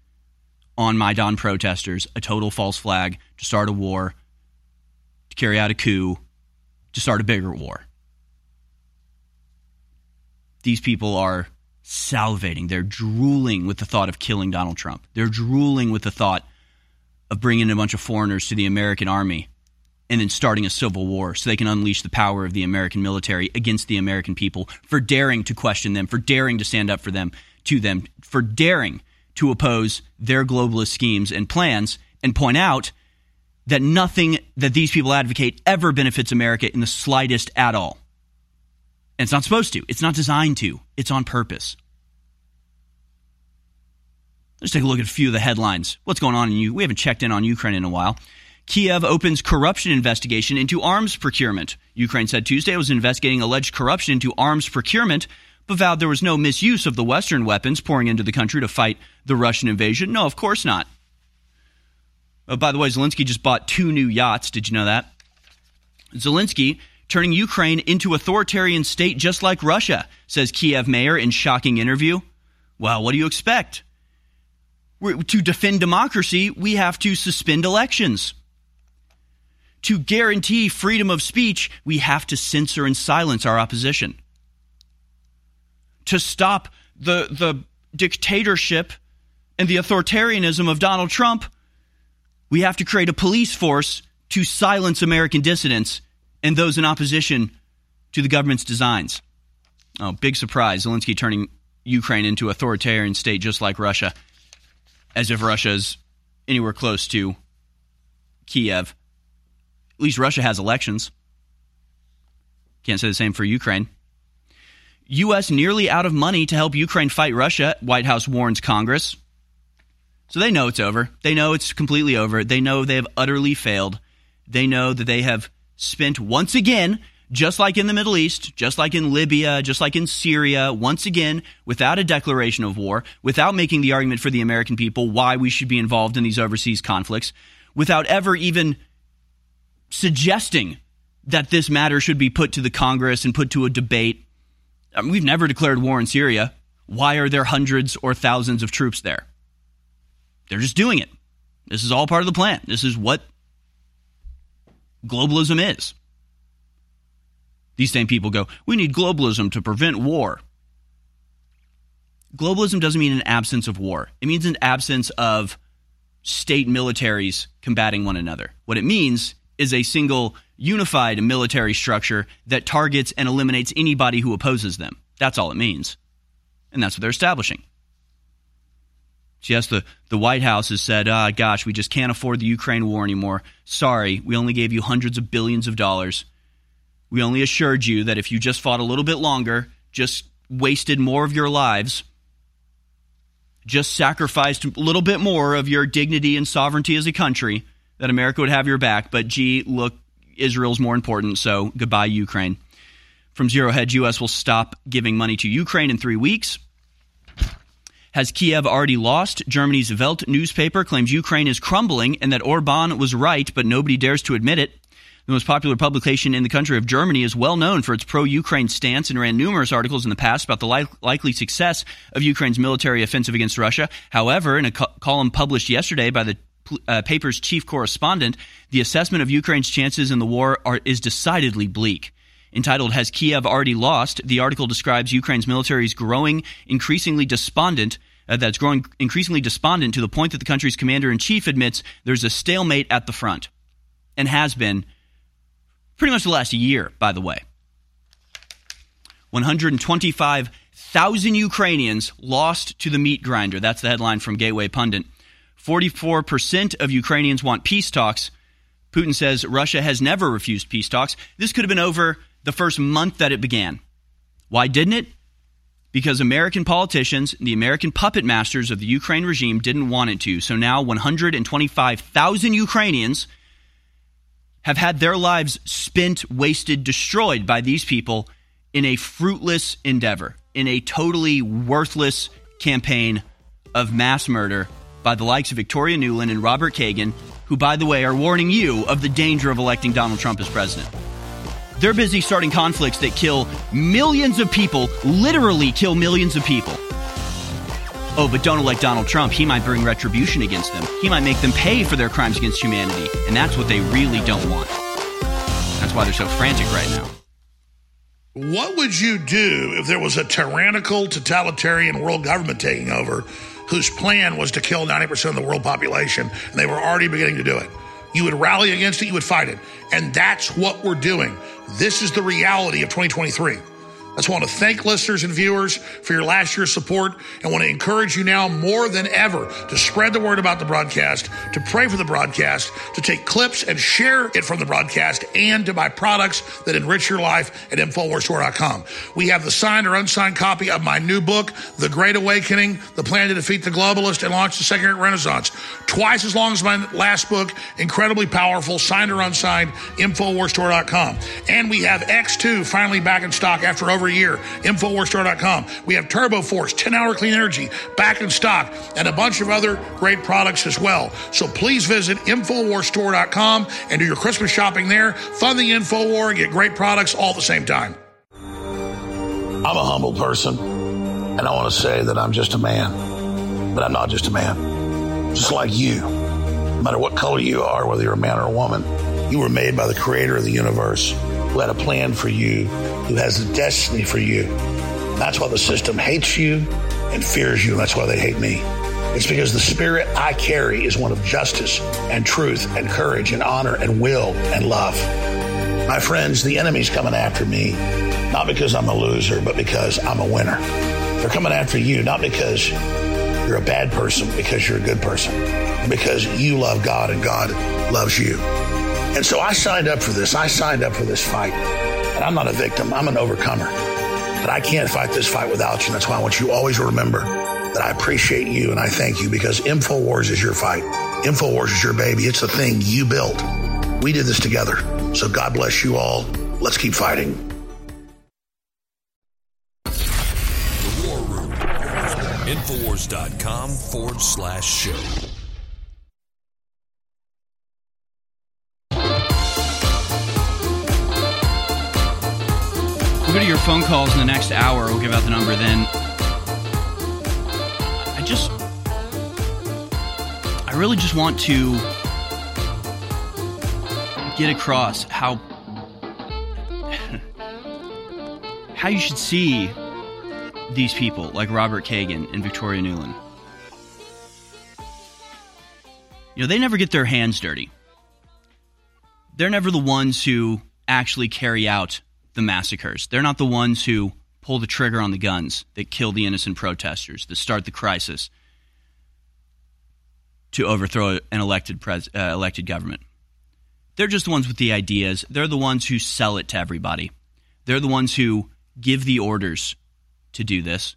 on Maidan protesters, a total false flag to start a war, to carry out a coup, to start a bigger war. These people are salivating. They're drooling with the thought of killing Donald Trump. They're drooling with the thought of bringing a bunch of foreigners to the American army and then starting a civil war so they can unleash the power of the American military against the American people for daring to question them, for daring to stand up for them, to them, for daring to oppose their globalist schemes and plans and point out that nothing that these people advocate ever benefits America in the slightest at all. And it's not supposed to. It's not designed to. It's on purpose. Let's take a look at a few of the headlines. What's going on in you? We haven't checked in on Ukraine in a while. Kiev opens corruption investigation into arms procurement. Ukraine said Tuesday it was investigating alleged corruption into arms procurement, but vowed there was no misuse of the Western weapons pouring into the country to fight the Russian invasion. No, of course not. Oh, by the way, Zelensky just bought two new yachts. Did you know that? Zelensky turning Ukraine into authoritarian state just like Russia, says Kiev mayor in shocking interview. Well, what do you expect? We're, to defend democracy, we have to suspend elections to guarantee freedom of speech, we have to censor and silence our opposition. To stop the, the dictatorship and the authoritarianism of Donald Trump, we have to create a police force to silence American dissidents and those in opposition to the government's designs. Oh, big surprise. Zelensky turning Ukraine into an authoritarian state just like Russia, as if Russia is anywhere close to Kiev. At least Russia has elections. Can't say the same for Ukraine. U.S. nearly out of money to help Ukraine fight Russia, White House warns Congress. So they know it's over. They know it's completely over. They know they have utterly failed. They know that they have spent once again, just like in the Middle East, just like in Libya, just like in Syria, once again, without a declaration of war, without making the argument for the American people why we should be involved in these overseas conflicts, without ever even suggesting that this matter should be put to the Congress and put to a debate. I mean, we've never declared war in Syria. Why are there hundreds or thousands of troops there? They're just doing it. This is all part of the plan. This is what globalism is. These same people go, we need globalism to prevent war. Globalism doesn't mean an absence of war, it means an absence of state militaries combating one another. What it means is a single unified military structure that targets and eliminates anybody who opposes them. That's all it means. And that's what they're establishing. Yes, the, the White House has said, ah, gosh, we just can't afford the Ukraine war anymore. Sorry, we only gave you hundreds of billions of dollars. We only assured you that if you just fought a little bit longer, just wasted more of your lives, just sacrificed a little bit more of your dignity and sovereignty as a country, that America would have your back. But gee, look, Israel's more important, so goodbye, Ukraine. From Zero Hedge, U.S. will stop giving money to Ukraine in three weeks. Has Kiev already lost? Germany's Welt newspaper claims Ukraine is crumbling and that Orban was right, but nobody dares to admit it. The most popular publication in the country of Germany is well known for its pro Ukraine stance and ran numerous articles in the past about the li- likely success of Ukraine's military offensive against Russia. However, in a co- column published yesterday by the uh, paper's chief correspondent, the assessment of Ukraine's chances in the war are, is decidedly bleak. Entitled Has Kiev Already Lost? The article describes Ukraine's military's growing increasingly despondent uh, that's growing increasingly despondent to the point that the country's commander in chief admits there's a stalemate at the front and has been pretty much the last year, by the way. 125,000 Ukrainians lost to the meat grinder. That's the headline from Gateway Pundit. 44% of Ukrainians want peace talks. Putin says Russia has never refused peace talks. This could have been over the first month that it began. Why didn't it? Because American politicians, the American puppet masters of the Ukraine regime, didn't want it to. So now 125,000 Ukrainians have had their lives spent, wasted, destroyed by these people in a fruitless endeavor, in a totally worthless campaign of mass murder by the likes of Victoria Nuland and Robert Kagan, who, by the way, are warning you of the danger of electing Donald Trump as president. They're busy starting conflicts that kill millions of people, literally kill millions of people. Oh, but don't elect Donald Trump. He might bring retribution against them. He might make them pay for their crimes against humanity. And that's what they really don't want. That's why they're so frantic right now. What would you do if there was a tyrannical, totalitarian world government taking over whose plan was to kill 90% of the world population, and they were already beginning to do it. You would rally against it, you would fight it. And that's what we're doing. This is the reality of 2023. I just want to thank listeners and viewers for your last year's support and want to encourage you now more than ever to spread the word about the broadcast, to pray for the broadcast, to take clips and share it from the broadcast, and to buy products that enrich your life at InfoWarsStore.com. We have the signed or unsigned copy of my new book, The Great Awakening, The Plan to Defeat the Globalist and Launch the Second Renaissance. Twice as long as my last book, incredibly powerful, signed or unsigned, InfoWarsStore.com. And we have X2 finally back in stock after over a year. Infowarsstore.com. We have Turbo Force, 10 hour clean energy, back in stock, and a bunch of other great products as well. So please visit Infowarsstore.com and do your Christmas shopping there. Fund the InfoWar and get great products all at the same time. I'm a humble person, and I want to say that I'm just a man, but I'm not just a man. Just like you, no matter what color you are, whether you're a man or a woman, you were made by the creator of the universe who had a plan for you, who has a destiny for you. That's why the system hates you and fears you, and that's why they hate me. It's because the spirit I carry is one of justice and truth and courage and honor and will and love. My friends, the enemy's coming after me, not because I'm a loser, but because I'm a winner. They're coming after you, not because you're a bad person, because you're a good person, because you love God and God loves you. And so I signed up for this. I signed up for this fight. And I'm not a victim, I'm an overcomer. But I can't fight this fight without you. And That's why I want you always remember that I appreciate you and I thank you because InfoWars is your fight. InfoWars is your baby. It's the thing you built. We did this together. So God bless you all. Let's keep fighting. The War Room. Infowars.com forward slash show. Your phone calls in the next hour. We'll give out the number then. I just. I really just want to get across how. how you should see these people like Robert Kagan and Victoria Nuland. You know, they never get their hands dirty. They're never the ones who actually carry out the massacres. They're not the ones who pull the trigger on the guns that kill the innocent protesters, that start the crisis to overthrow an elected pres- uh, elected government. They're just the ones with the ideas. They're the ones who sell it to everybody. They're the ones who give the orders to do this.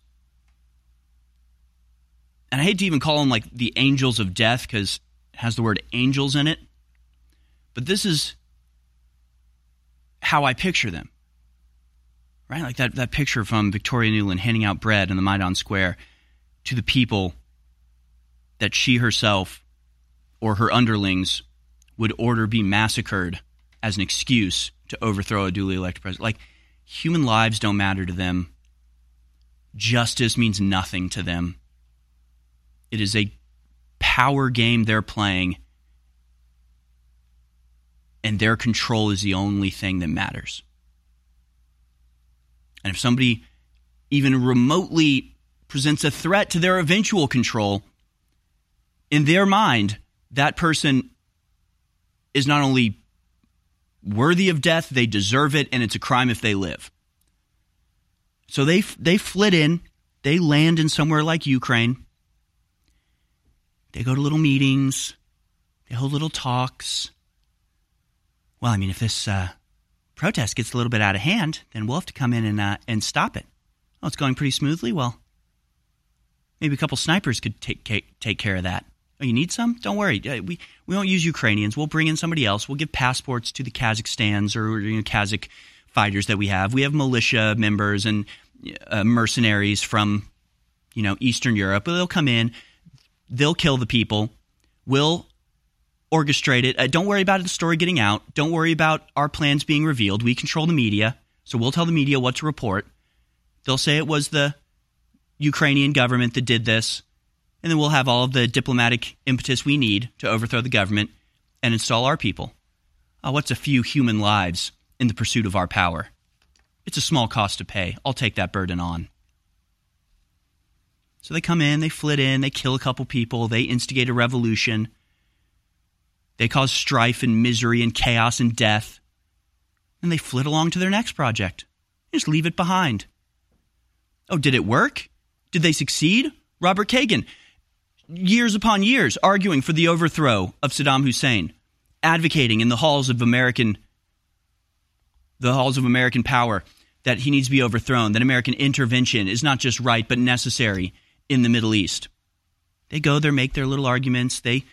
And I hate to even call them like the angels of death because it has the word angels in it. But this is how I picture them. Right? Like that, that picture from Victoria Nuland handing out bread in the Maidan Square to the people that she herself or her underlings would order be massacred as an excuse to overthrow a duly elected president. Like, human lives don't matter to them. Justice means nothing to them. It is a power game they're playing, and their control is the only thing that matters. And if somebody even remotely presents a threat to their eventual control, in their mind, that person is not only worthy of death, they deserve it, and it's a crime if they live. So they they flit in, they land in somewhere like Ukraine. They go to little meetings, they hold little talks. Well, I mean, if this uh, protest gets a little bit out of hand, then we'll have to come in and uh, and stop it. Oh, it's going pretty smoothly. Well, maybe a couple snipers could take take, care of that. Oh, you need some? Don't worry. Uh, We we won't use Ukrainians. We'll bring in somebody else. We'll give passports to the Kazakhstans or you know, Kazakh fighters that we have. We have militia members and uh, mercenaries from you know Eastern Europe. They'll come in. They'll kill the people. We'll orchestrate it. Uh, don't worry about the story getting out. Don't worry about our plans being revealed. We control the media, so we'll tell the media what to report. They'll say it was the Ukrainian government that did this and then we'll have all of the diplomatic impetus we need to overthrow the government and install our people. Oh, what's a few human lives in the pursuit of our power? It's a small cost to pay. I'll take that burden on. So they come in, they flit in, they kill a couple people, they instigate a revolution, they cause strife and misery and chaos and death, and they flit along to their next project. Just leave it behind. Oh, did it work? Did they succeed? Robert Kagan, years upon years arguing for the overthrow of Saddam Hussein, advocating in the halls of American the halls of American power that he needs to be overthrown, that American intervention is not just right but necessary in the Middle East. They go there, make their little arguments, they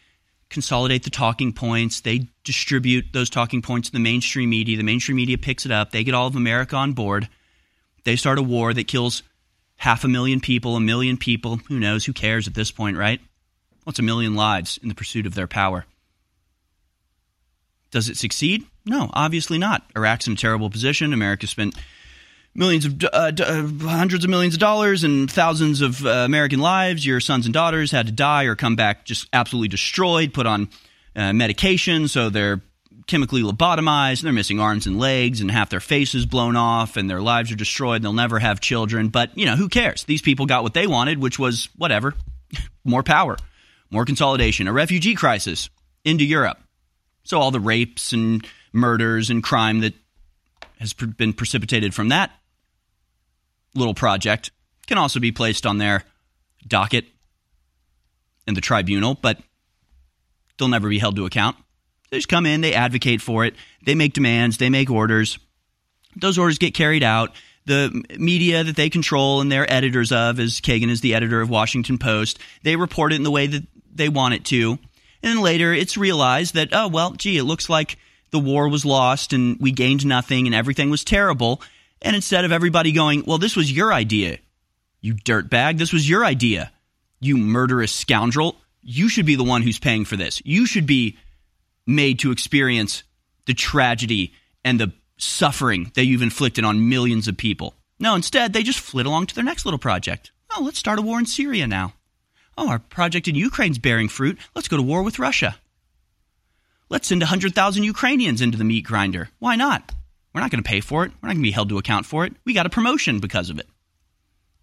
consolidate the talking points, they distribute those talking points to the mainstream media. The mainstream media picks it up, they get all of America on board. They start a war that kills half a million people, a million people, who knows, who cares at this point, right? What's a million lives in the pursuit of their power? Does it succeed? No, obviously not. Iraq's in a terrible position. America spent millions of uh, uh, hundreds of millions of dollars and thousands of uh, American lives. Your sons and daughters had to die or come back just absolutely destroyed, put on uh, medication, so they're chemically lobotomized. They're missing arms and legs, and half their faces blown off, and their lives are destroyed. They'll never have children. But you know, who cares? These people got what they wanted, which was whatever, more power, more consolidation, a refugee crisis into Europe. So all the rapes and murders and crime that has been precipitated from that little project can also be placed on their docket in the tribunal, but they'll never be held to account. They just come in, they advocate for it, they make demands, they make orders. Those orders get carried out. The media that they control and they're editors of, as Kagan is the editor of Washington Post, they report it in the way that they want it to. And then later it's realized that, oh, well, gee, it looks like the the war was lost and we gained nothing and everything was terrible. And instead of everybody going, well, this was your idea, you dirtbag, this was your idea, you murderous scoundrel, you should be the one who's paying for this. You should be made to experience the tragedy and the suffering that you've inflicted on millions of people. No, instead, they just flit along to their next little project. Oh, let's start a war in Syria now. Oh, our project in Ukraine's bearing fruit. Let's go to war with Russia. Let's send 100,000 Ukrainians into the meat grinder. Why not? We're not going to pay for it. We're not going to be held to account for it. We got a promotion because of it.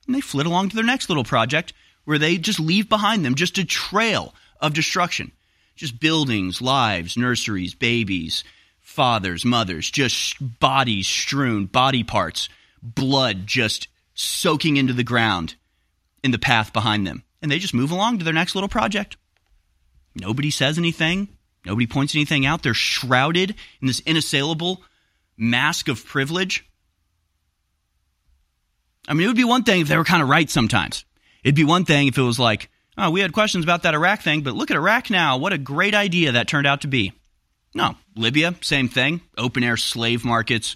And they flit along to their next little project where they just leave behind them just a trail of destruction. Just buildings, lives, nurseries, babies, fathers, mothers, just bodies strewn, body parts, blood just soaking into the ground in the path behind them. And they just move along to their next little project. Nobody says anything. Nobody points anything out. They're shrouded in this inassailable mask of privilege. I mean, it would be one thing if they were kind of right sometimes. It'd be one thing if it was like, oh, we had questions about that Iraq thing, but look at Iraq now. What a great idea that turned out to be. No, Libya, same thing. Open air slave markets.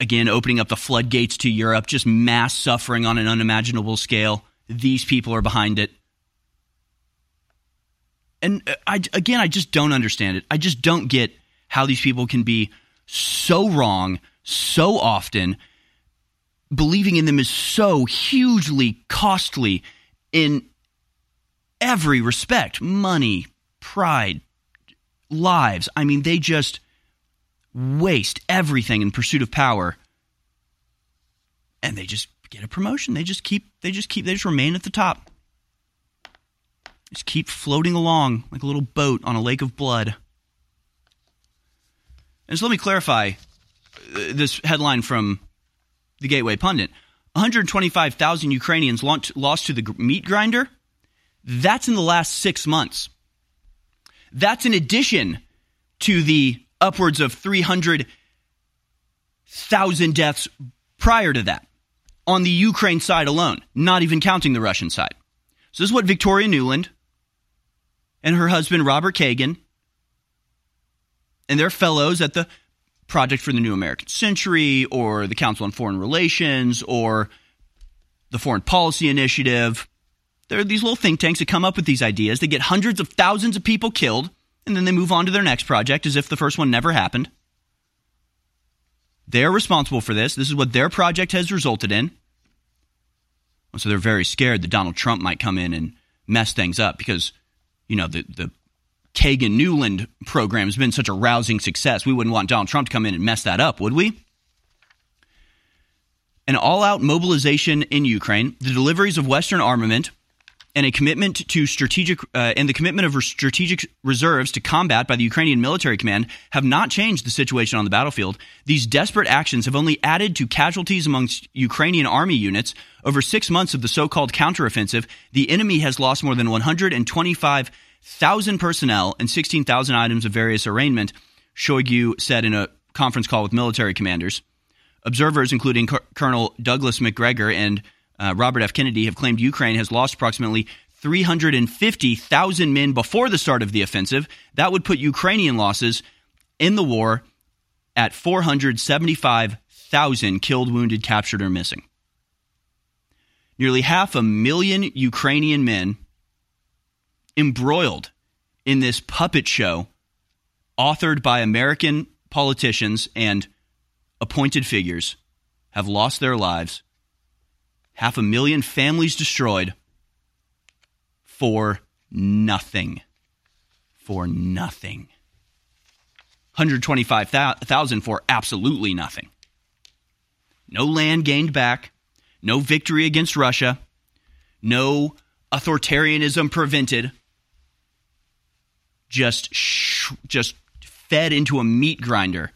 Again, opening up the floodgates to Europe, just mass suffering on an unimaginable scale. These people are behind it. And uh, I, again, I just don't understand it. I just don't get how these people can be so wrong so often. Believing in them is so hugely costly in every respect money, pride, lives. I mean, they just waste everything in pursuit of power. And they just get a promotion. They just keep they just keep they just remain at the top. Just keep floating along like a little boat on a lake of blood. And so let me clarify uh, this headline from the Gateway Pundit 125,000 Ukrainians lost to the meat grinder. That's in the last six months. That's in addition to the upwards of 300,000 deaths prior to that on the Ukraine side alone, not even counting the Russian side. So, this is what Victoria Nuland and her husband, Robert Kagan, and their fellows at the Project for the New American Century or the Council on Foreign Relations or the Foreign Policy Initiative. There are these little think tanks that come up with these ideas. They get hundreds of thousands of people killed, and then they move on to their next project as if the first one never happened. They're responsible for this. This is what their project has resulted in. So they're very scared that Donald Trump might come in and mess things up because, you know, the, the Kagan Nuland program has been such a rousing success. We wouldn't want Donald Trump to come in and mess that up, would we? An all out mobilization in Ukraine, the deliveries of Western armament, and a commitment to strategic uh, and the commitment of strategic reserves to combat by the Ukrainian military command have not changed the situation on the battlefield. These desperate actions have only added to casualties amongst Ukrainian army units. Over six months of the so-called counteroffensive, the enemy has lost more than 125,000 personnel and 16,000 items of various arraignment. Shoigu said in a conference call with military commanders. Observers, including Colonel Douglas Macgregor and uh, Robert F. Kennedy have claimed Ukraine has lost approximately 350,000 men before the start of the offensive. That would put Ukrainian losses in the war at 475,000 killed, wounded, captured, or missing. Nearly half a million Ukrainian men embroiled in this puppet show authored by American politicians and appointed figures have lost their lives half a million families destroyed for nothing. For nothing. 125,000 for absolutely nothing. No land gained back, no victory against Russia, no authoritarianism prevented. Just sh- just fed into a meat grinder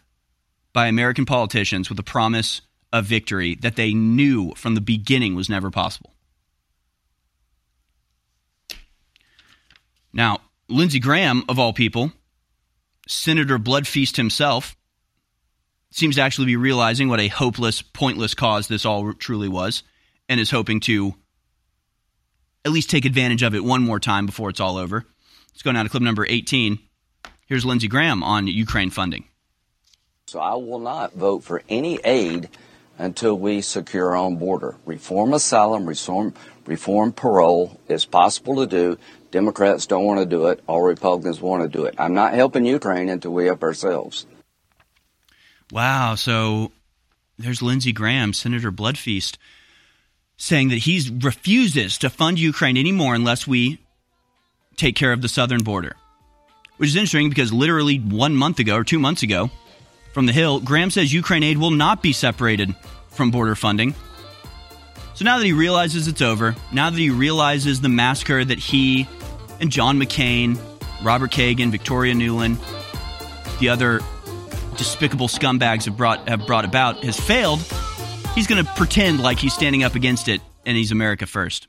by American politicians with the promise of victory that they knew from the beginning was never possible. Now, Lindsey Graham, of all people, Senator Bloodfeast himself, seems to actually be realizing what a hopeless, pointless cause this all truly was, and is hoping to at least take advantage of it one more time before it's all over. Let's go now to clip number 18. Here's Lindsey Graham on Ukraine funding. So I will not vote for any aid until we secure our own border. Reform asylum, reform, reform parole is possible to do. Democrats don't want to do it. All Republicans want to do it. I'm not helping Ukraine until we help ourselves. Wow. So there's Lindsey Graham, Senator Bloodfeast, saying that he refuses to fund Ukraine anymore unless we take care of the southern border. Which is interesting because literally one month ago or two months ago, from the Hill, Graham says Ukraine aid will not be separated from border funding. So now that he realizes it's over, now that he realizes the massacre that he and John McCain, Robert Kagan, Victoria Nuland, the other despicable scumbags have brought have brought about has failed, he's going to pretend like he's standing up against it and he's America first.